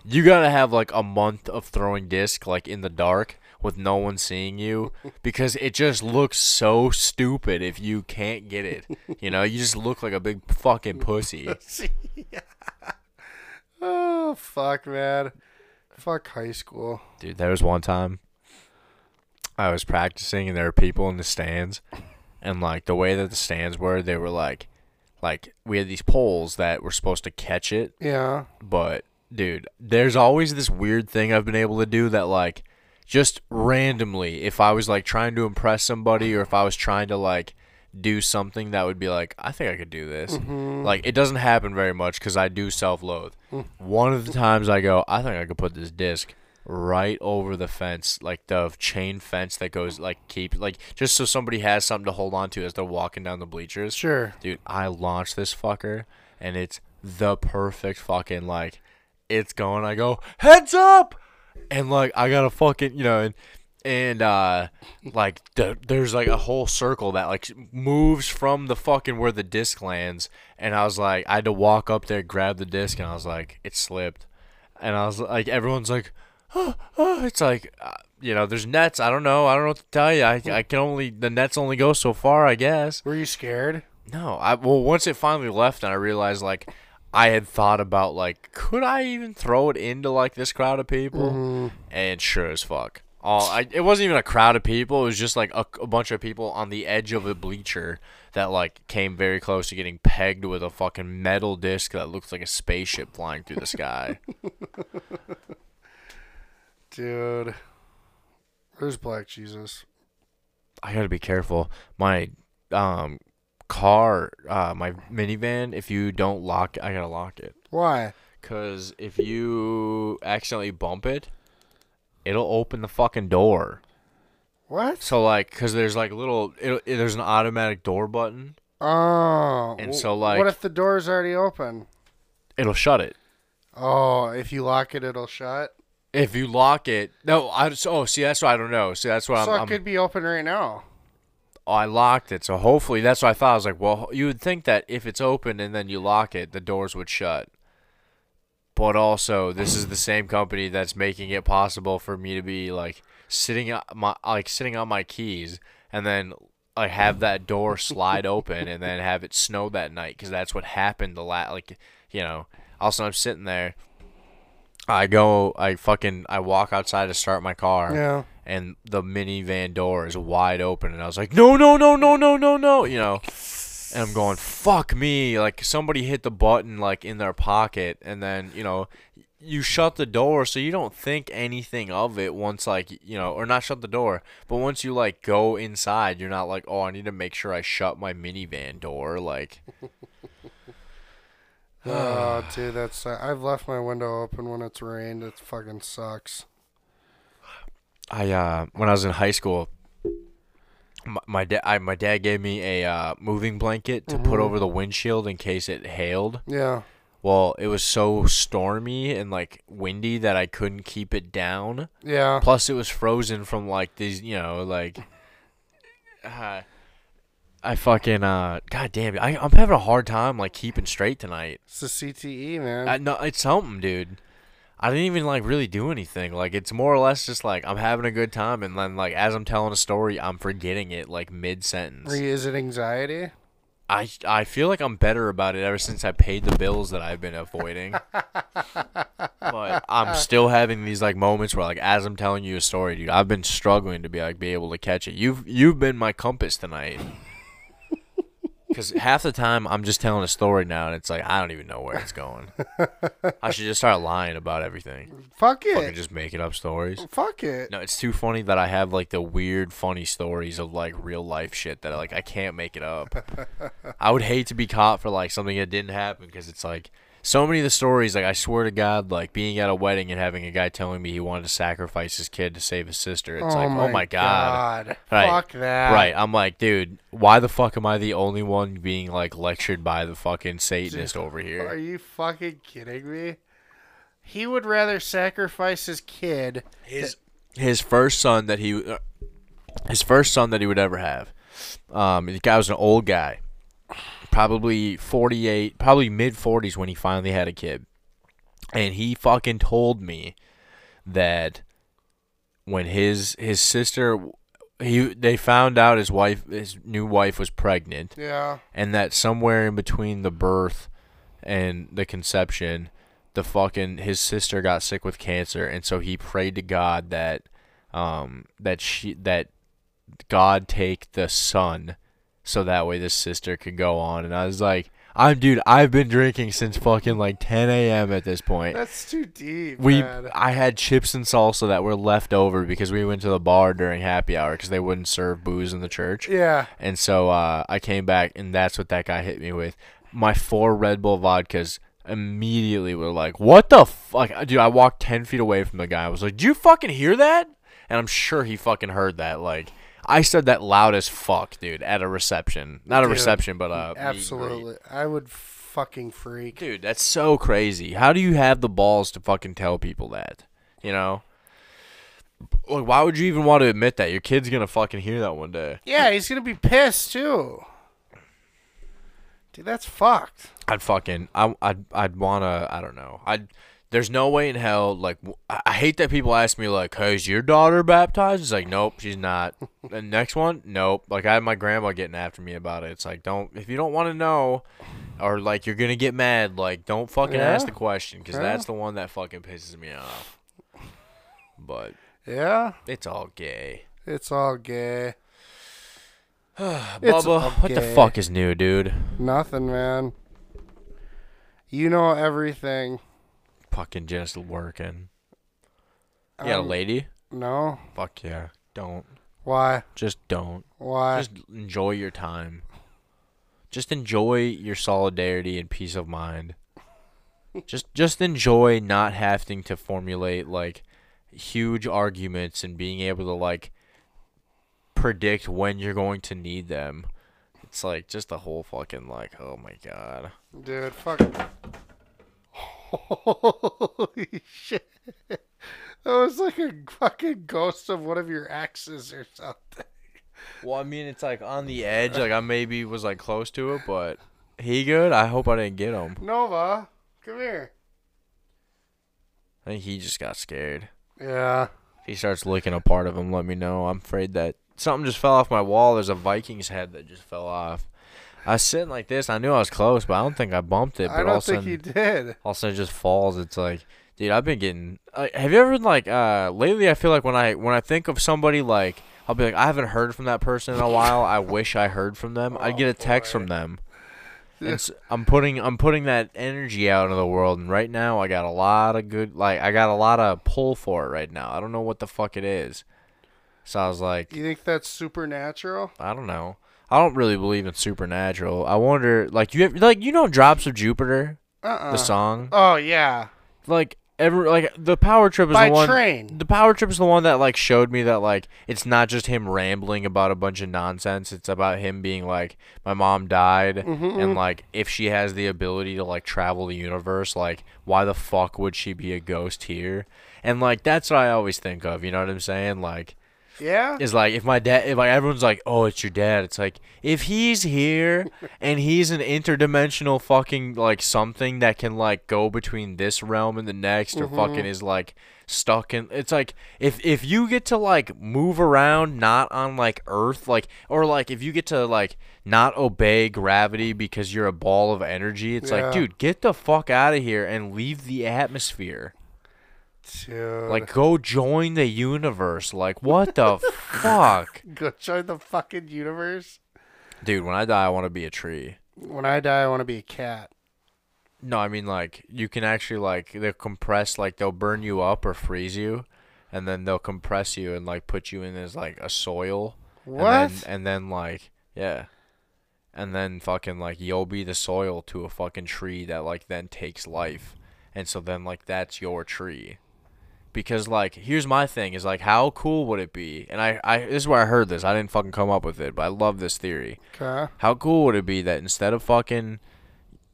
you gotta have like a month of throwing disc like in the dark with no one seeing you [laughs] because it just looks so stupid if you can't get it. You know, you just look like a big fucking [laughs] pussy. [laughs] Oh fuck, man. Fuck high school. Dude, there was one time I was practicing and there were people in the stands and like the way that the stands were, they were like like we had these poles that were supposed to catch it, Yeah. but dude, there's always this weird thing I've been able to do that like just randomly if I was like trying to impress somebody or if I was trying to like do something that would be like I think I could do this. Mm-hmm. Like it doesn't happen very much cuz I do self-loathe. Mm. One of the times I go, I think I could put this disc right over the fence, like the chain fence that goes like keep like just so somebody has something to hold on to as they're walking down the bleachers. Sure. Dude, I launched this fucker and it's the perfect fucking like it's going. I go, heads up! And like I got a fucking you know and and uh like the, there's like a whole circle that like moves from the fucking where the disc lands and I was like I had to walk up there grab the disc and I was like it slipped and I was like everyone's like oh, [sighs] oh. it's like uh, you know there's nets I don't know I don't know what to tell you I, I can only the nets only go so far I guess Were you scared? no, I well once it finally left and I realized like I had thought about like could I even throw it into like this crowd of people? And sure as fuck. All I it wasn't even a crowd of people, it was just like a, a bunch of people on the edge of a bleacher that like came very close to getting pegged with a fucking metal disc that looks like a spaceship flying through the sky. [laughs] Dude. Where's Black Jesus? I got to be careful. My um car, uh my minivan, if you don't lock it, I got to lock it. Why? Cause if you accidentally bump it, it'll open the fucking door. What? So like, cause there's like little, it, there's an automatic door button. Oh. And so, like- What if the door's already open? It'll shut it. Oh, if you lock it, it'll shut. If you lock it, no, I just, oh see that's what I don't know. See that's what so I'm. it I'm could be open right now. oh, I locked it, so hopefully that's what I thought. I was like, well, you would think that if it's open and then you lock it, the doors would shut. but also this is the same company that's making it possible for me to be like sitting on my like sitting on my keys and then like have that door slide open and then have it snow that night because that's what happened the last like you know also i'm sitting there i go i fucking i walk outside to start my car Yeah. and the minivan door is wide open and i was like no no no no no no no you know and i'm going fuck me like somebody hit the button like in their pocket and then you know you shut the door so you don't think anything of it once like you know or not shut the door but once you like go inside you're not like oh i need to make sure i shut my minivan door like Oh, dude, that's. Uh, I've left my window open when it's rained. It fucking sucks. I uh when I was in high school, my, my dad I, my dad gave me a uh, moving blanket to put Mhm. over the windshield in case it hailed. Yeah. Well, it was so stormy and like windy that I couldn't keep it down. Yeah. Plus, it was frozen from like these, you know, like. [sighs] Uh, I fucking uh, god damn it! I, I'm having a hard time like keeping straight tonight. It's the CTE, man. I, no, it's something, dude. I didn't even like really do anything. Like it's more or less just like I'm having a good time, and then like as I'm telling a story, I'm forgetting it like mid sentence. Is it anxiety? I I feel like I'm better about it ever since I paid the bills that I've been avoiding. [laughs] but I'm still having these like moments where like as I'm telling you a story, dude, I've been struggling to be like be able to catch it. You've you've been my compass tonight. Cause half the time I'm just telling a story now, and it's like I don't even know where it's going. [laughs] I should just start lying about everything. Fuck it. Fucking just making up stories. Fuck it. No, it's too funny that I have like the weird, funny stories of like real life shit that like I can't make it up. [laughs] I would hate to be caught for like something that didn't happen because it's like so many of the stories. Like I swear to God, like being at a wedding and having a guy telling me he wanted to sacrifice his kid to save his sister. It's Oh like, my oh my god, God. Right. Fuck that. Right. I'm like, dude, why the fuck am I the only one being like lectured by the fucking Satanist over here? Are you fucking kidding me? He would rather sacrifice his kid. his his first son that he uh, his first son that he would ever have. Um, the guy was an old guy, probably forty eight, probably mid forties when he finally had a kid, and he fucking told me that when his his sister he they found out his wife his new wife was pregnant. Yeah. and that somewhere in between the birth and the conception the fucking his sister got sick with cancer. And so he prayed to God that um that she that God take the son so that way this sister could go on and I was like I'm dude I've been drinking since fucking like 10 a.m. at this point That's too deep. we man. I had chips and salsa that were left over because we went to the bar during happy hour because they wouldn't serve booze in the church. Yeah. And so uh, I came back and that's what that guy hit me with. My four Red Bull vodkas immediately were like, "What the fuck, dude?" I walked ten feet away from the guy. I was like, "Do you fucking hear that?" And I'm sure he fucking heard that. Like. I said that loud as fuck, dude, at a reception. Not a Dude, reception, but uh, greet. Absolutely. I would fucking freak. Dude, that's so crazy. How do you have the balls to fucking tell people that? You know? Like, why would you even want to admit that? Your kid's gonna fucking hear that one day. Yeah, he's gonna be pissed too. Dude, that's fucked. I'd fucking, I, I'd, I'd wanna, I don't know. I'd, there's no way in hell, like, I hate that people ask me, like, hey, is your daughter baptized? It's like, nope, she's not. [laughs] the next one, nope. Like, I had my grandma getting after me about it. It's like, don't, if you don't want to know, or like, you're gonna get mad, like, don't fucking Yeah. ask the question, because Yeah. that's the one that fucking pisses me off. But, Yeah, it's all gay. it's all gay. [sighs] Bubba, what the fuck is new, dude? Nothing, man. You know everything. Fucking just working. You got a Um, lady? No. Fuck yeah. Don't. Why? Just don't. Why? Just enjoy your time. Just enjoy your solidarity and peace of mind. [laughs] just just enjoy not having to formulate like huge arguments and being able to like predict when you're going to need them. It's like just the whole fucking like oh my god. Dude, fuck. Holy shit. That was like a fucking ghost of one of your axes or something. Well, I mean, it's like on the edge. Like I maybe was like close to it, but he good. I hope I didn't get him. Nova, come here. I think he just got scared. Yeah. If he starts licking a part of him, let me know. I'm afraid that something just fell off my wall. There's a Vikings head that just fell off. I was sitting like this. I knew I was close, but I don't think I bumped it. But I don't think sudden, you did. all of a sudden it just falls. It's like, dude, I've been getting. Uh, have you ever like uh lately? I feel like when I when I think of somebody like I'll be like, I haven't heard from that person in a while. I wish I heard from them. I get a text from them. [laughs] And s- I'm putting I'm putting that energy out into the world, and right now I got a lot of good like I got a lot of pull for it right now. I don't know what the fuck it is. So I was like, You think that's supernatural? I don't know. I don't really believe in supernatural. I wonder, like you, have, like you know, Drops of Jupiter, Uh-uh. the song. Oh yeah. Like every, like the Power Trip is By the one. train. The Power Trip is the one that like showed me that like it's not just him rambling about a bunch of nonsense. It's about him being like, my mom died, Mm-hmm, and like if she has the ability to like travel the universe, like why the fuck would she be a ghost here? And like that's what I always think of. You know what I'm saying? Like Yeah. is like if my dad if like everyone's like oh it's your dad it's like if he's here [laughs] and he's an interdimensional fucking like something that can like go between this realm and the next or mm-hmm. fucking is like stuck in it's like if if you get to like move around not on like earth like or like if you get to like not obey gravity because you're a ball of energy it's Yeah. like dude get the fuck out of here and leave the atmosphere Dude. like go join the universe like what the [laughs] fuck go join the fucking universe. Dude, when I die, I want to be a tree. When I die, I want to be a cat. No, I mean like you can actually like they'll compress like they'll burn you up or freeze you, and then they'll compress you and like put you in as like a soil. What? And then, and then like yeah, and then fucking like you'll be the soil to a fucking tree that like then takes life, and so then like that's your tree. Because like here's my thing is like how cool would it be? And I I this is where I heard this. I didn't fucking come up with it, but I love this theory. Okay. How cool would it be that instead of fucking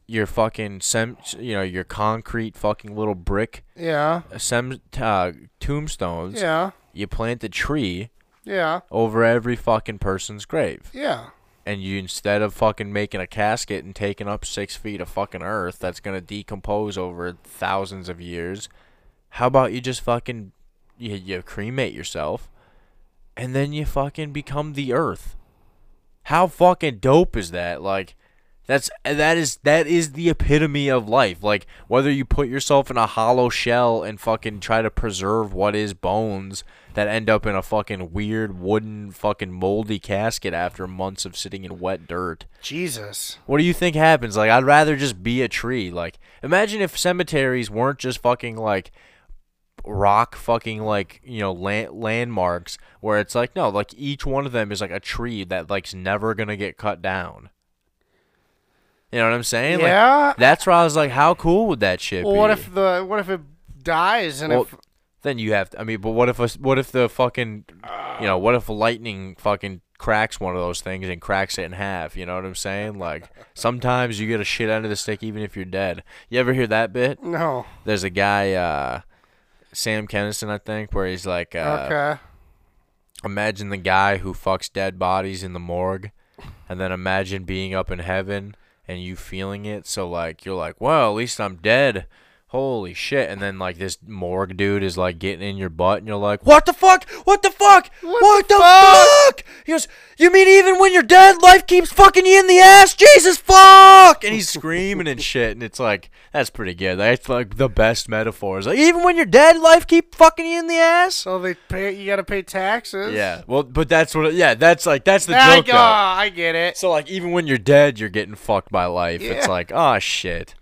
your fucking sem, you know, your concrete fucking little brick Yeah. sem uh, tombstones, Yeah. you plant a tree Yeah. over every fucking person's grave, Yeah. and you instead of fucking making a casket and taking up six feet of fucking earth that's gonna decompose over thousands of years, how about you just fucking you, you cremate yourself, and then you fucking become the earth. How fucking dope is that? Like that's that is that is the epitome of life. Like whether you put yourself in a hollow shell and fucking try to preserve what is bones that end up in a fucking weird wooden fucking moldy casket after months of sitting in wet dirt. Jesus. What do you think happens? Like I'd rather just be a tree. Like imagine if cemeteries weren't just fucking like rock fucking like you know land- landmarks where it's like no like each one of them is like a tree that like's never gonna get cut down. You know what i'm saying? Yeah. like that's where i was like how cool would that shit Well, be? what if the what if it dies and well, if then you have to, i mean but what if a, what if the fucking you know what if lightning fucking cracks one of those things and cracks it in half? You know what i'm saying? Like sometimes you get a shit out of the stick even if you're dead. You ever hear that bit? No? there's a guy uh sam Kinison i think where he's like uh okay. imagine the guy who fucks dead bodies in the morgue and then imagine being up in heaven and you feeling it so like you're like well at least i'm dead holy shit and then like this morgue dude is like getting in your butt and you're like what the fuck what the fuck what, the, fuck? he goes you mean even when you're dead life keeps fucking you in the ass jesus fuck and he's screaming and shit and it's like that's pretty good that's like the best metaphors like even when you're dead life keep fucking you in the ass So they pay. You got to pay taxes. yeah, well, but that's what. Yeah, that's like that's the I, joke. oh. I get it. So like, even when you're dead, you're getting fucked by life. It's like, oh shit,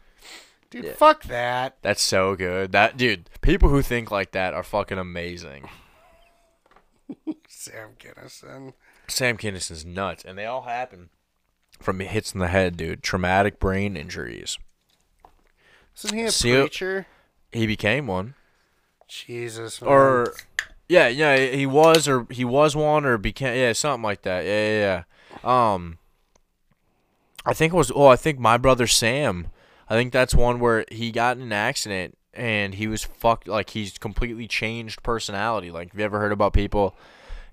Dude, fuck that. that's so good. That dude, people who think like that are fucking amazing. [laughs] Sam Kinison. Sam Kinison's nuts, and they all happen from hits in the head, dude. Traumatic brain injuries. Isn't he a See preacher? He became one, Jesus. Man. or yeah, yeah, he was, or he was one, or became, yeah, something like that. Yeah, yeah, yeah. Um, I think it was. Oh, I think my brother Sam. I think that's one where he got in an accident and he was fucked. Like he's completely changed personality. Like, have you ever heard about people?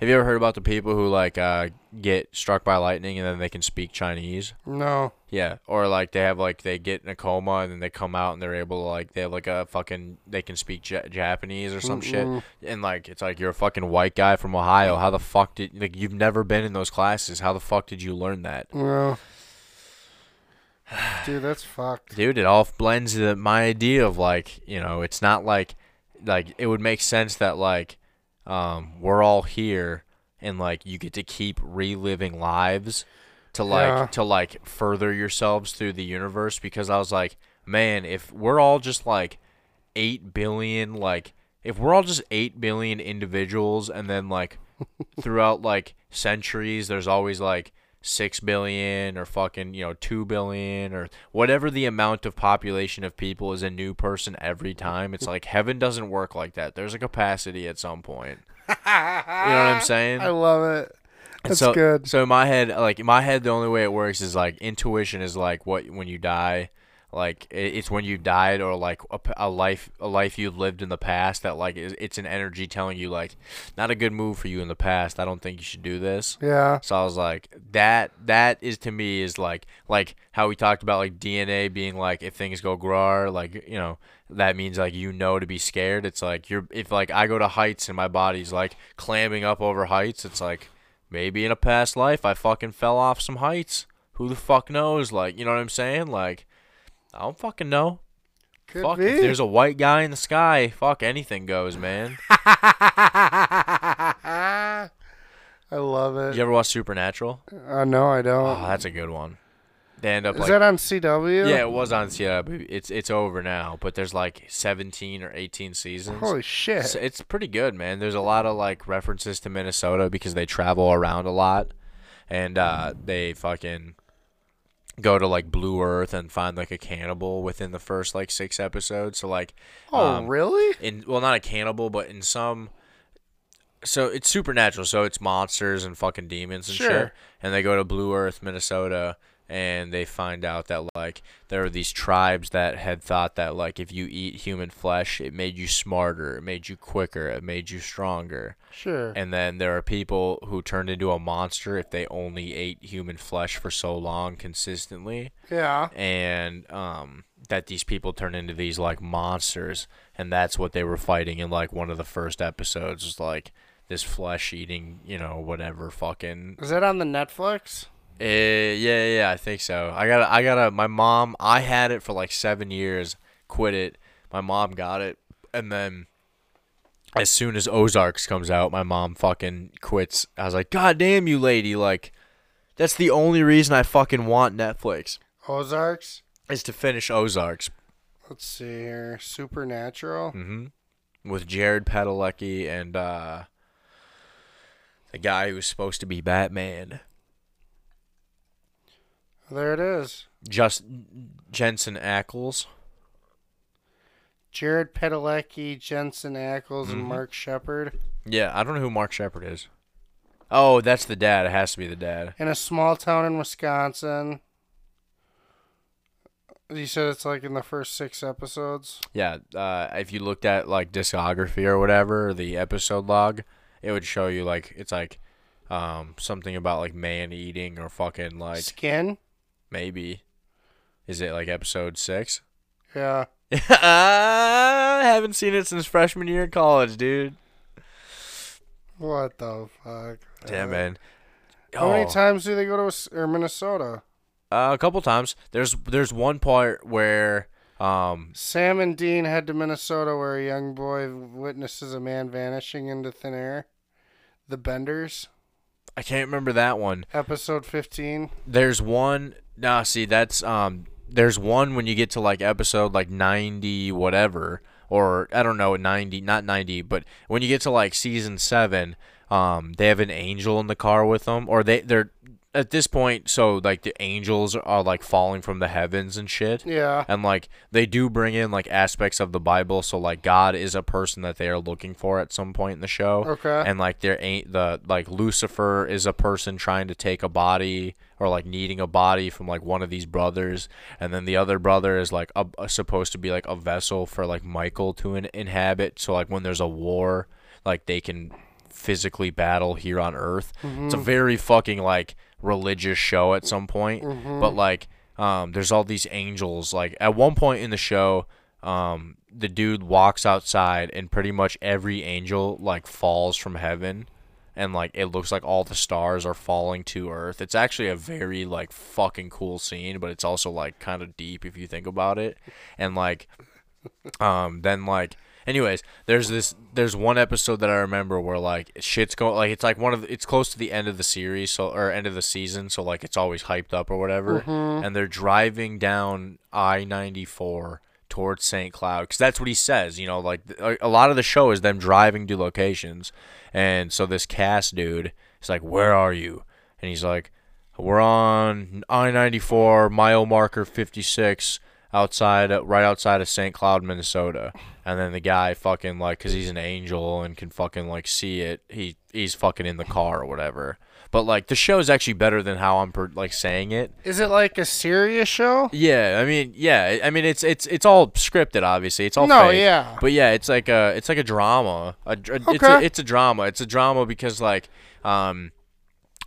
Have you ever heard about the people who like uh, get struck by lightning and then they can speak Chinese? No. Yeah, or like they have like they get in a coma and then they come out and they're able to like they have like a fucking they can speak ja- Japanese or some shit and like it's like you're a fucking white guy from Ohio. How the fuck did like you've never been in those classes? How the fuck did you learn that? No. [sighs] Dude, that's fucked. dude it all blends my idea of like you know it's not like like it would make sense that like um we're all here and like you get to keep reliving lives to like Yeah. to like further yourselves through the universe because i was like man if we're all just like 8 billion like if we're all just 8 billion individuals and then like [laughs] throughout like centuries there's always like 6 billion or fucking you know 2 billion or whatever the amount of population of people is a new person every time. It's like heaven doesn't work like that. There's a capacity at some point. You know what i'm saying? [laughs] I love it. That's so, good. So in my head, like in my head, the only way it works is like intuition is like what when you die, like it's when you died or like a, a, life a life you've lived in the past that like it's an energy telling you like not a good move for you in the past. I don't think you should do this. Yeah. So I was like that that is to me is like like how we talked about like DNA being like if things go grar like you know that means like you know to be scared. It's like you're if like I go to heights and my body's like clamming up over heights. It's like maybe in a past life I fucking fell off some heights. Who the fuck knows? Like you know what I'm saying? Like I don't fucking know. Could fuck be. if there's a white guy in the sky, fuck anything goes, man. [laughs] I love it. You ever watch Supernatural? Uh, no, I don't. Oh, that's a good one. They end up Is like that on CW? Yeah, it was on CW. It's it's over now, but there's like 17 or 18 seasons. Holy shit. It's, it's pretty good, man. There's a lot of like references to Minnesota because they travel around a lot, and uh, they fucking go to like Blue Earth and find like a cannibal within the first like six episodes. So like, Oh, um, really? in well, not a cannibal, but in some. So it's supernatural. So it's monsters and fucking demons and shit. Sure. And they go to Blue Earth, Minnesota, and they find out that like there are these tribes that had thought that like if you eat human flesh, it made you smarter, it made you quicker, it made you stronger. Sure. And then there are people who turned into a monster if they only ate human flesh for so long consistently yeah. and um, that these people turn into these like monsters, and that's what they were fighting in like one of the first episodes. Was like this flesh eating, you know, whatever fucking. Is that on the Netflix? Uh, yeah, yeah, I think so. I got, I got to My mom, I had it for like seven years, quit it. My mom got it, and then as soon as Ozarks comes out, my mom fucking quits. I was like, God damn you, lady! Like, that's the only reason I fucking want Netflix Ozarks? is to finish Ozarks. Let's see here. Supernatural. hmm With Jared Padalecki and uh, the guy who's supposed to be Batman, There it is. just Jensen Ackles. Jared Padalecki, Jensen Ackles, Mm-hmm. and Mark Sheppard. Yeah, I don't know who Mark Sheppard is. Oh, that's the dad. It has to be the dad. In a small town in Wisconsin. You said it's like in the first six episodes. Yeah, uh, if you looked at like discography or whatever, the episode log, it would show you like it's like um, something about like man eating or fucking like Skin? Maybe. Is it like episode six? Yeah. [laughs] I haven't seen it since freshman year of college, dude. What the fuck? Damn, man. How many Oh. times do they go to Minnesota? Uh, a couple times. There's there's one part where um Sam and Dean head to Minnesota where a young boy witnesses a man vanishing into thin air. The Benders, I can't remember that one. episode 15. There's one. Nah, see that's um. There's one when you get to like episode like 90 whatever or I don't know 90 not 90 but when you get to like season 7 um they have an angel in the car with them or they they're at this point so like the angels are like falling from the heavens and shit Yeah. and like they do bring in like aspects of the bible so like god is a person that they are looking for at some point in the show Okay. and like there ain't the like lucifer is a person trying to take a body or like needing a body from like one of these brothers and then the other brother is like a, a- supposed to be like a vessel for like michael to in- inhabit so like when there's a war like they can physically battle here on Earth. It's a mm-hmm. very fucking like religious show at some point, but like um, there's all these angels. Like at one point in the show, um, the dude walks outside and pretty much every angel like falls from heaven and like it looks like all the stars are falling to earth it's actually a very like fucking cool scene but it's also like kind of deep if you think about it and like um then like anyways there's this there's one episode that i remember where like shit's going like it's like one of the, it's close to the end of the series so or end of the season so like it's always hyped up or whatever. Mm-hmm. And they're driving down i-94 towards st cloud because that's what he says you know like a- a lot of the show is them driving to locations. And so this cast dude is like where are you? And he's like we're on I-94 mile marker 56 outside right outside of St. Cloud, Minnesota. And then the guy fucking like cuz he's an angel and can fucking like see it. He he's fucking in the car or whatever. But like the show is actually better than how I'm per, like saying it. Is it like a serious show? Yeah, I mean, yeah, I mean it's it's it's all scripted obviously. It's all No, fake. yeah. But yeah, it's like a it's like a drama. A, it's Okay. a, it's a drama. It's a drama because like um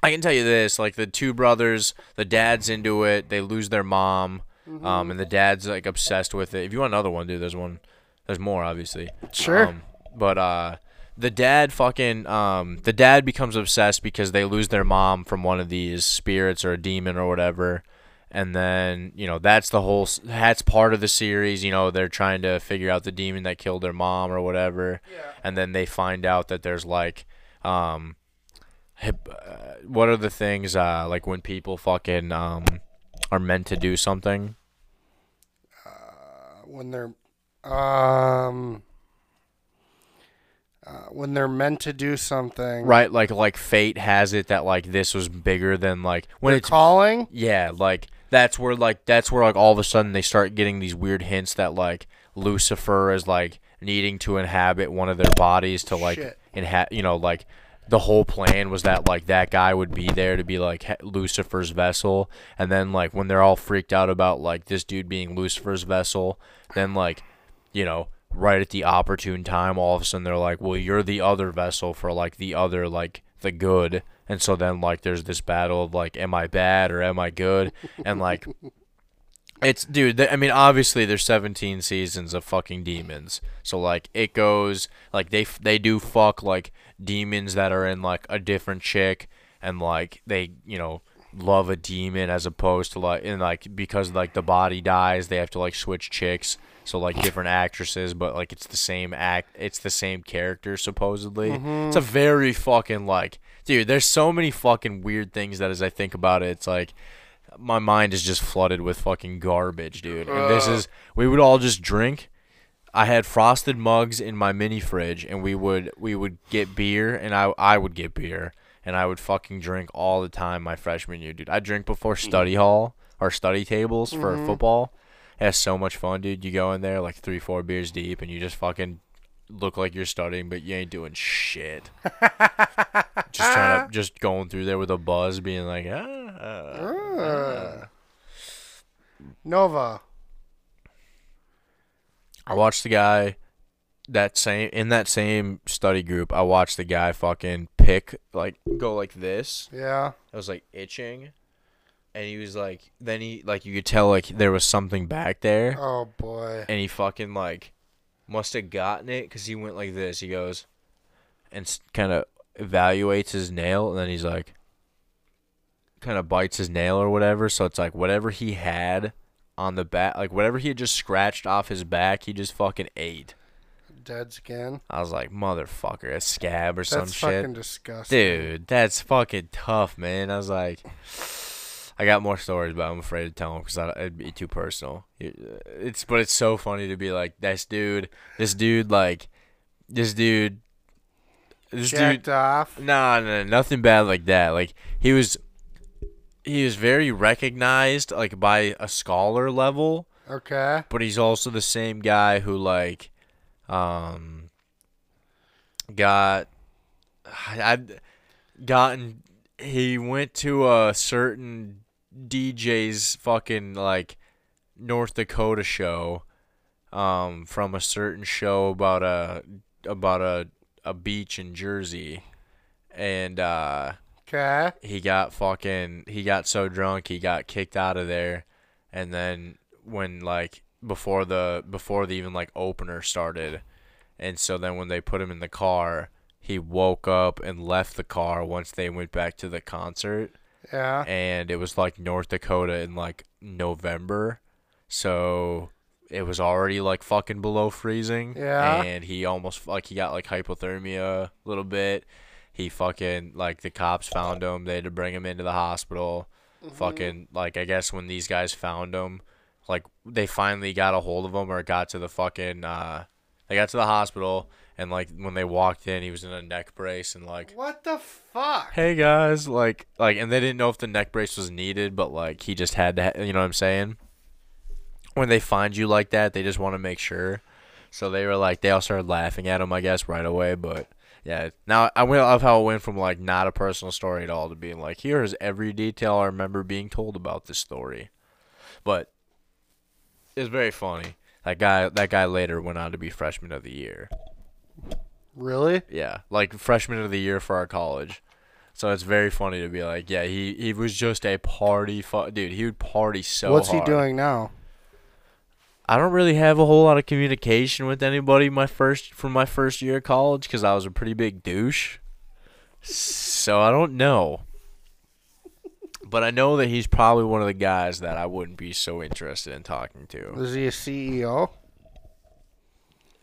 I can tell you this, like the two brothers, the dad's into it, they lose their mom, Mm-hmm. um and the dad's like obsessed with it. If you want another one, dude, there's one there's more obviously. Sure. Um, but uh the dad fucking um the dad becomes obsessed because they lose their mom from one of these spirits or a demon or whatever and then you know that's the whole that's part of the series you know they're trying to figure out the demon that killed their mom or whatever Yeah. and then they find out that there's like um hip, uh, what are the things uh like when people fucking um are meant to do something When they're um uh, when they're meant to do something. right like like fate has it that like this was bigger than like when it's calling. Yeah, like that's where like that's where like all of a sudden they start getting these weird hints that like Lucifer is like needing to inhabit one of their bodies to like Shit. inha- you know like the whole plan was that like that guy would be there to be like Lucifer's vessel. And then like when they're all freaked out about like this dude being Lucifer's vessel then like you know right at the opportune time all of a sudden they're like well you're the other vessel for like the other like the good. And so then like there's this battle of like am i bad or am i good? And like [laughs] it's dude i mean obviously there's 17 seasons of fucking demons. So like it goes like they they do fuck like demons that are in like a different chick and like they you know love a demon as opposed to like and like because like the body dies they have to like switch chicks. So like different actresses but like it's the same act it's the same character supposedly. Mm-hmm. It's a very fucking like dude there's so many fucking weird things that as i think about it it's like my mind is just flooded with fucking garbage dude. And this is we would all just drink I had frosted mugs in my mini fridge, and we would we would get beer, and I I would get beer, and I would fucking drink all the time my freshman year, dude. I drink before study hall or study tables for football. It's so much fun, dude. You go in there like three, four beers deep, and you just fucking look like you're studying, but you ain't doing shit. [laughs] just trying to just going through there with a buzz, being like, ah. Uh, Nova. I watched the guy that same in that same study group. I watched the guy fucking pick like go like this. Yeah. I was like itching, and he was like, then he like you could tell like there was something back there, Oh boy. and he fucking like must have gotten it because he went like this. He goes and kind of evaluates his nail, and then he's like kind of bites his nail or whatever. So it's like whatever he had on the back, like whatever he had just scratched off his back, he just fucking ate. Dead skin. I was like, motherfucker, a scab or some shit. That's fucking disgusting. Dude, that's fucking tough, man. I was like, I got more stories, but I'm afraid to tell them because it'd be too personal. Uh, it's but it's so funny to be like, this dude, this dude, like, this dude, this Jacked dude. off. Nah, nah, nothing bad like that. Like he was, he is very recognized, like by a scholar level Okay. but he's also the same guy who like um got I've gotten he went to a certain DJ's fucking like North Dakota show um from a certain show about a about a a beach in Jersey and uh, Okay. he got fucking he got so drunk he got kicked out of there, and then when like before the before the even like opener started, and so then when they put him in the car, he woke up and left the car once they went back to the concert Yeah. and it was like North Dakota in like November, so it was already like fucking below freezing. Yeah. And he almost like he got like hypothermia a little bit. He fucking like the cops found him. They had to bring him into the hospital. Fucking like I guess when these guys found him, like they finally got a hold of him or got to the fucking uh they got to the hospital and like when they walked in he was in a neck brace and like What the fuck? hey guys like like and they didn't know if the neck brace was needed but like he just had to ha- you know what i'm saying when they find you like that they just want to make sure so they were like they all started laughing at him i guess right away but yeah now i love how it went from like not a personal story at all to being like here is every detail i remember being told about this story but it's very funny that guy that guy later went on to be freshman of the year Really? yeah, like freshman of the year for our college. So it's very funny to be like, yeah, he he was just a party fu- dude. He would party so What's hard. he doing now? I don't really have a whole lot of communication with anybody my first from my first year of college because I was a pretty big douche. So I don't know. But I know that he's probably one of the guys that I wouldn't be so interested in talking to. Is he a CEO?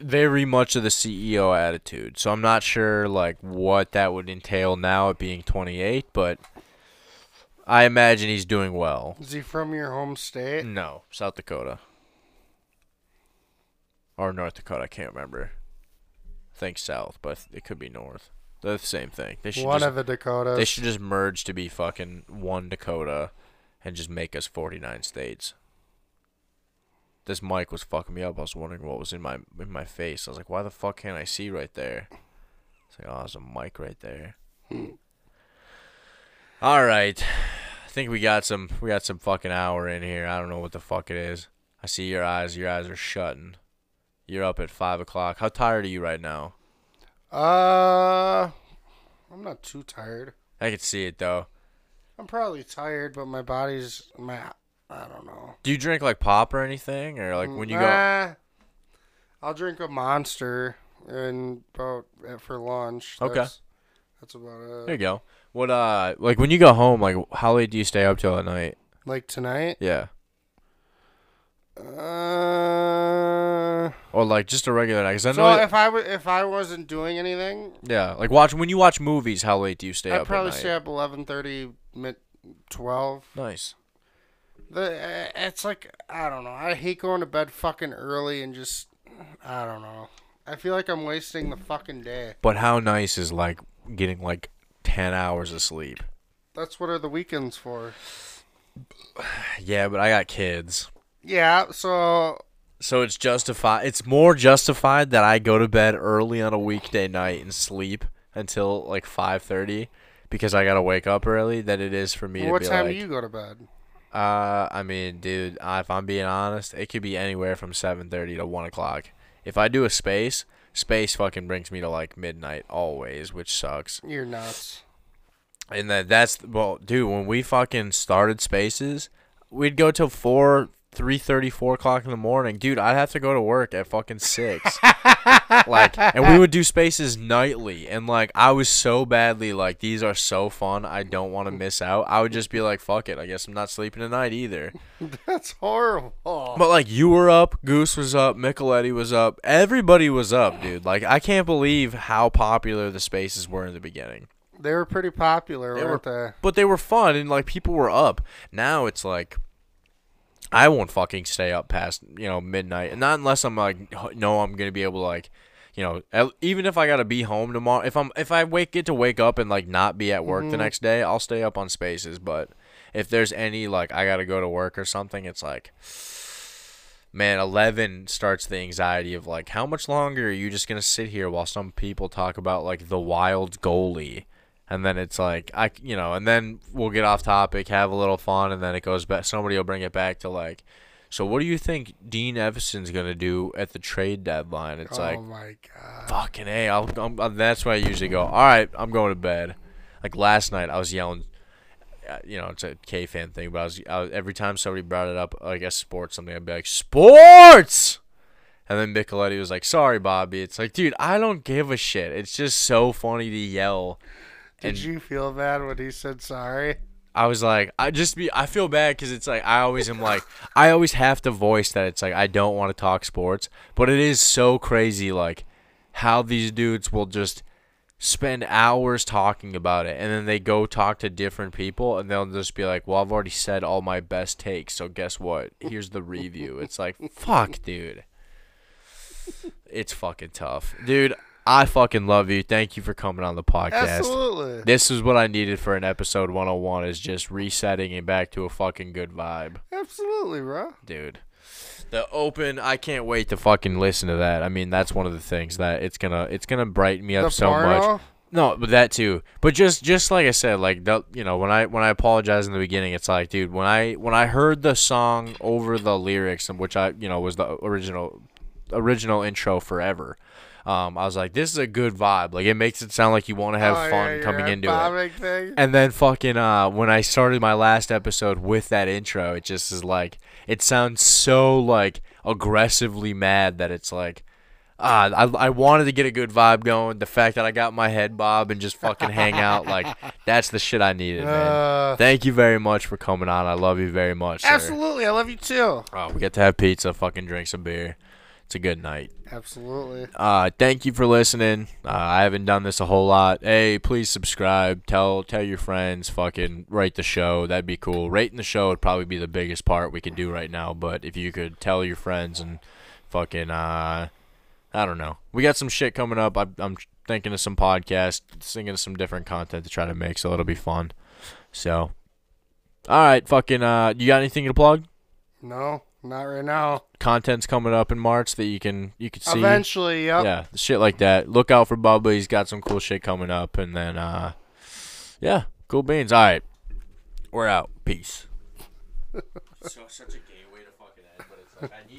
very much of the CEO attitude. So I'm not sure like what that would entail now at being 28, but I imagine he's doing well. Is he from your home state? No, South Dakota or North Dakota. I can't remember. I think South, but it could be North. They're the same thing. They should One just, of the Dakotas. they should just merge to be fucking one Dakota, and just make us 49 states. This mic was fucking me up. I was wondering what was in my in my face. I was like, why the fuck can't I see right there? It's like, oh, there's a mic right there. Hmm. All right, I think we got some we got some fucking hour in here. I don't know what the fuck it is. I see your eyes. Your eyes are shutting. You're up at five o'clock. How tired are you right now? Uh, I'm not too tired. I can see it though. I'm probably tired, but my body's my. I don't know. Do you drink like pop or anything, or like when you go? Nah, I'll drink a monster and about uh, for lunch. Okay. That's, that's about it. There you go. What uh, like when you go home, like how late do you stay up till at night? Like tonight. Yeah, Uh. or like just a regular night. 'Cause I know. So that- if I w- if I wasn't doing anything, yeah, like watch when you watch movies. How late do you stay I'd up probably at night? stay up eleven thirty, mid twelve. Nice. The uh, it's like I don't know. I hate going to bed fucking early and just I don't know. I feel like I'm wasting the fucking day. But how nice is like getting like ten hours of sleep? That's what are the weekends for. [sighs] Yeah, but I got kids. Yeah, so So it's justified. It's more justified that I go to bed early on a weekday night and sleep until like five thirty, because I gotta wake up early. Than it is for me what to be time like, do you go to bed? Uh, I mean, dude, if I'm being honest, it could be anywhere from seven thirty to one o'clock. If I do a space, space fucking brings me to like midnight always, which sucks. You're nuts. And that that's well, dude. When we fucking started spaces, we'd go till four, three thirty, four o'clock in the morning, dude. I'd have to go to work at fucking six. [laughs] like, and we would do spaces nightly, and like, I was so badly like, these are so fun. I don't want to miss out. I would just be like, fuck it. I guess I'm not sleeping tonight either. [laughs] That's horrible. But like, you were up, Goose was up, Micheletti was up, everybody was up, dude. Like, I can't believe how popular the spaces were in the beginning. They were pretty popular, They weren't were, they? but they were fun and like people were up. Now it's like I won't fucking stay up past you know midnight, and not unless I'm like no, I'm gonna be able to like you know even if I gotta be home tomorrow. If I'm if I wake get to wake up and like not be at work the Mhm. next day, I'll stay up on spaces. But if there's any like I gotta go to work or something, it's like. Man, 11 starts the anxiety of like, how much longer are you just going to sit here while some people talk about like the wild goalie? And then it's like I you know, and then we'll get off topic, have a little fun, and then it goes back. Somebody will bring it back to like So what do you think Dean Evason's gonna do at the trade deadline? It's oh like my god. fucking a. I'll, I'm, that's why I usually go. All right, I'm going to bed. Like last night, I was yelling. uh, You know, it's a K fan thing, but I was, I was every time somebody brought it up, I guess sports something, I'd be like sports. And then Micheletti was like, "Sorry, Bobby." It's like, dude, I don't give a shit. It's just so funny to yell. Did and- you feel bad when he said sorry? I was like, I just be, I feel bad because it's like I always am like, I always have to voice that it's like I don't want to talk sports, but it is so crazy like how these dudes will just spend hours talking about it and then they go talk to different people and they'll just be like, well, I've already said all my best takes, so guess what? Here's the review. It's like, [laughs] fuck, dude. It's fucking tough, dude. I fucking love you. Thank you for coming on the podcast. Absolutely. This is what I needed for an episode 101 is just resetting and back to a fucking good vibe, Absolutely, bro. dude. The open, I can't wait to fucking listen to that. I mean, that's one of the things that it's gonna it's gonna brighten me up The so much. porno? No, but that too. But just just like I said, like the, you know, when I when I apologize in the beginning, it's like, dude, when I when I heard the song over the lyrics, and which I you know was the original original intro forever. Um, I was like, this is a good vibe. Like it makes it sound like you want to have Oh, fun your coming into it. Thing. And then fucking uh when I started my last episode with that intro, it just is like it sounds so like aggressively mad that it's like ah I, I wanted to get a good vibe going. The fact that I got my head bob and just fucking hang out like [laughs] that's the shit I needed, man. Uh, Thank you very much for coming on. I love you very much. sir. Absolutely, I love you too. Oh, we get to have pizza, fucking drink some beer. It's a good night. Absolutely. Uh, thank you for listening. Uh, I haven't done this a whole lot. Hey, please subscribe. Tell tell your friends. Fucking rate the show. That'd be cool. Rating the show would probably be the biggest part we could do right now. But if you could tell your friends and fucking uh, I don't know. We got some shit coming up. I, I'm thinking of some podcasts, thinking of some different content to try to make, so it'll be fun. So, all right, fucking. Uh, you got anything to plug? No, not right now. Content's coming up in March that you can you can see. Eventually, yep. Yeah, shit like that. Look out for Bubba. He's got some cool shit coming up. And then, uh, yeah, cool beans. All right. We're out. Peace. [laughs] so, such a gay way to fucking end, but it's like, I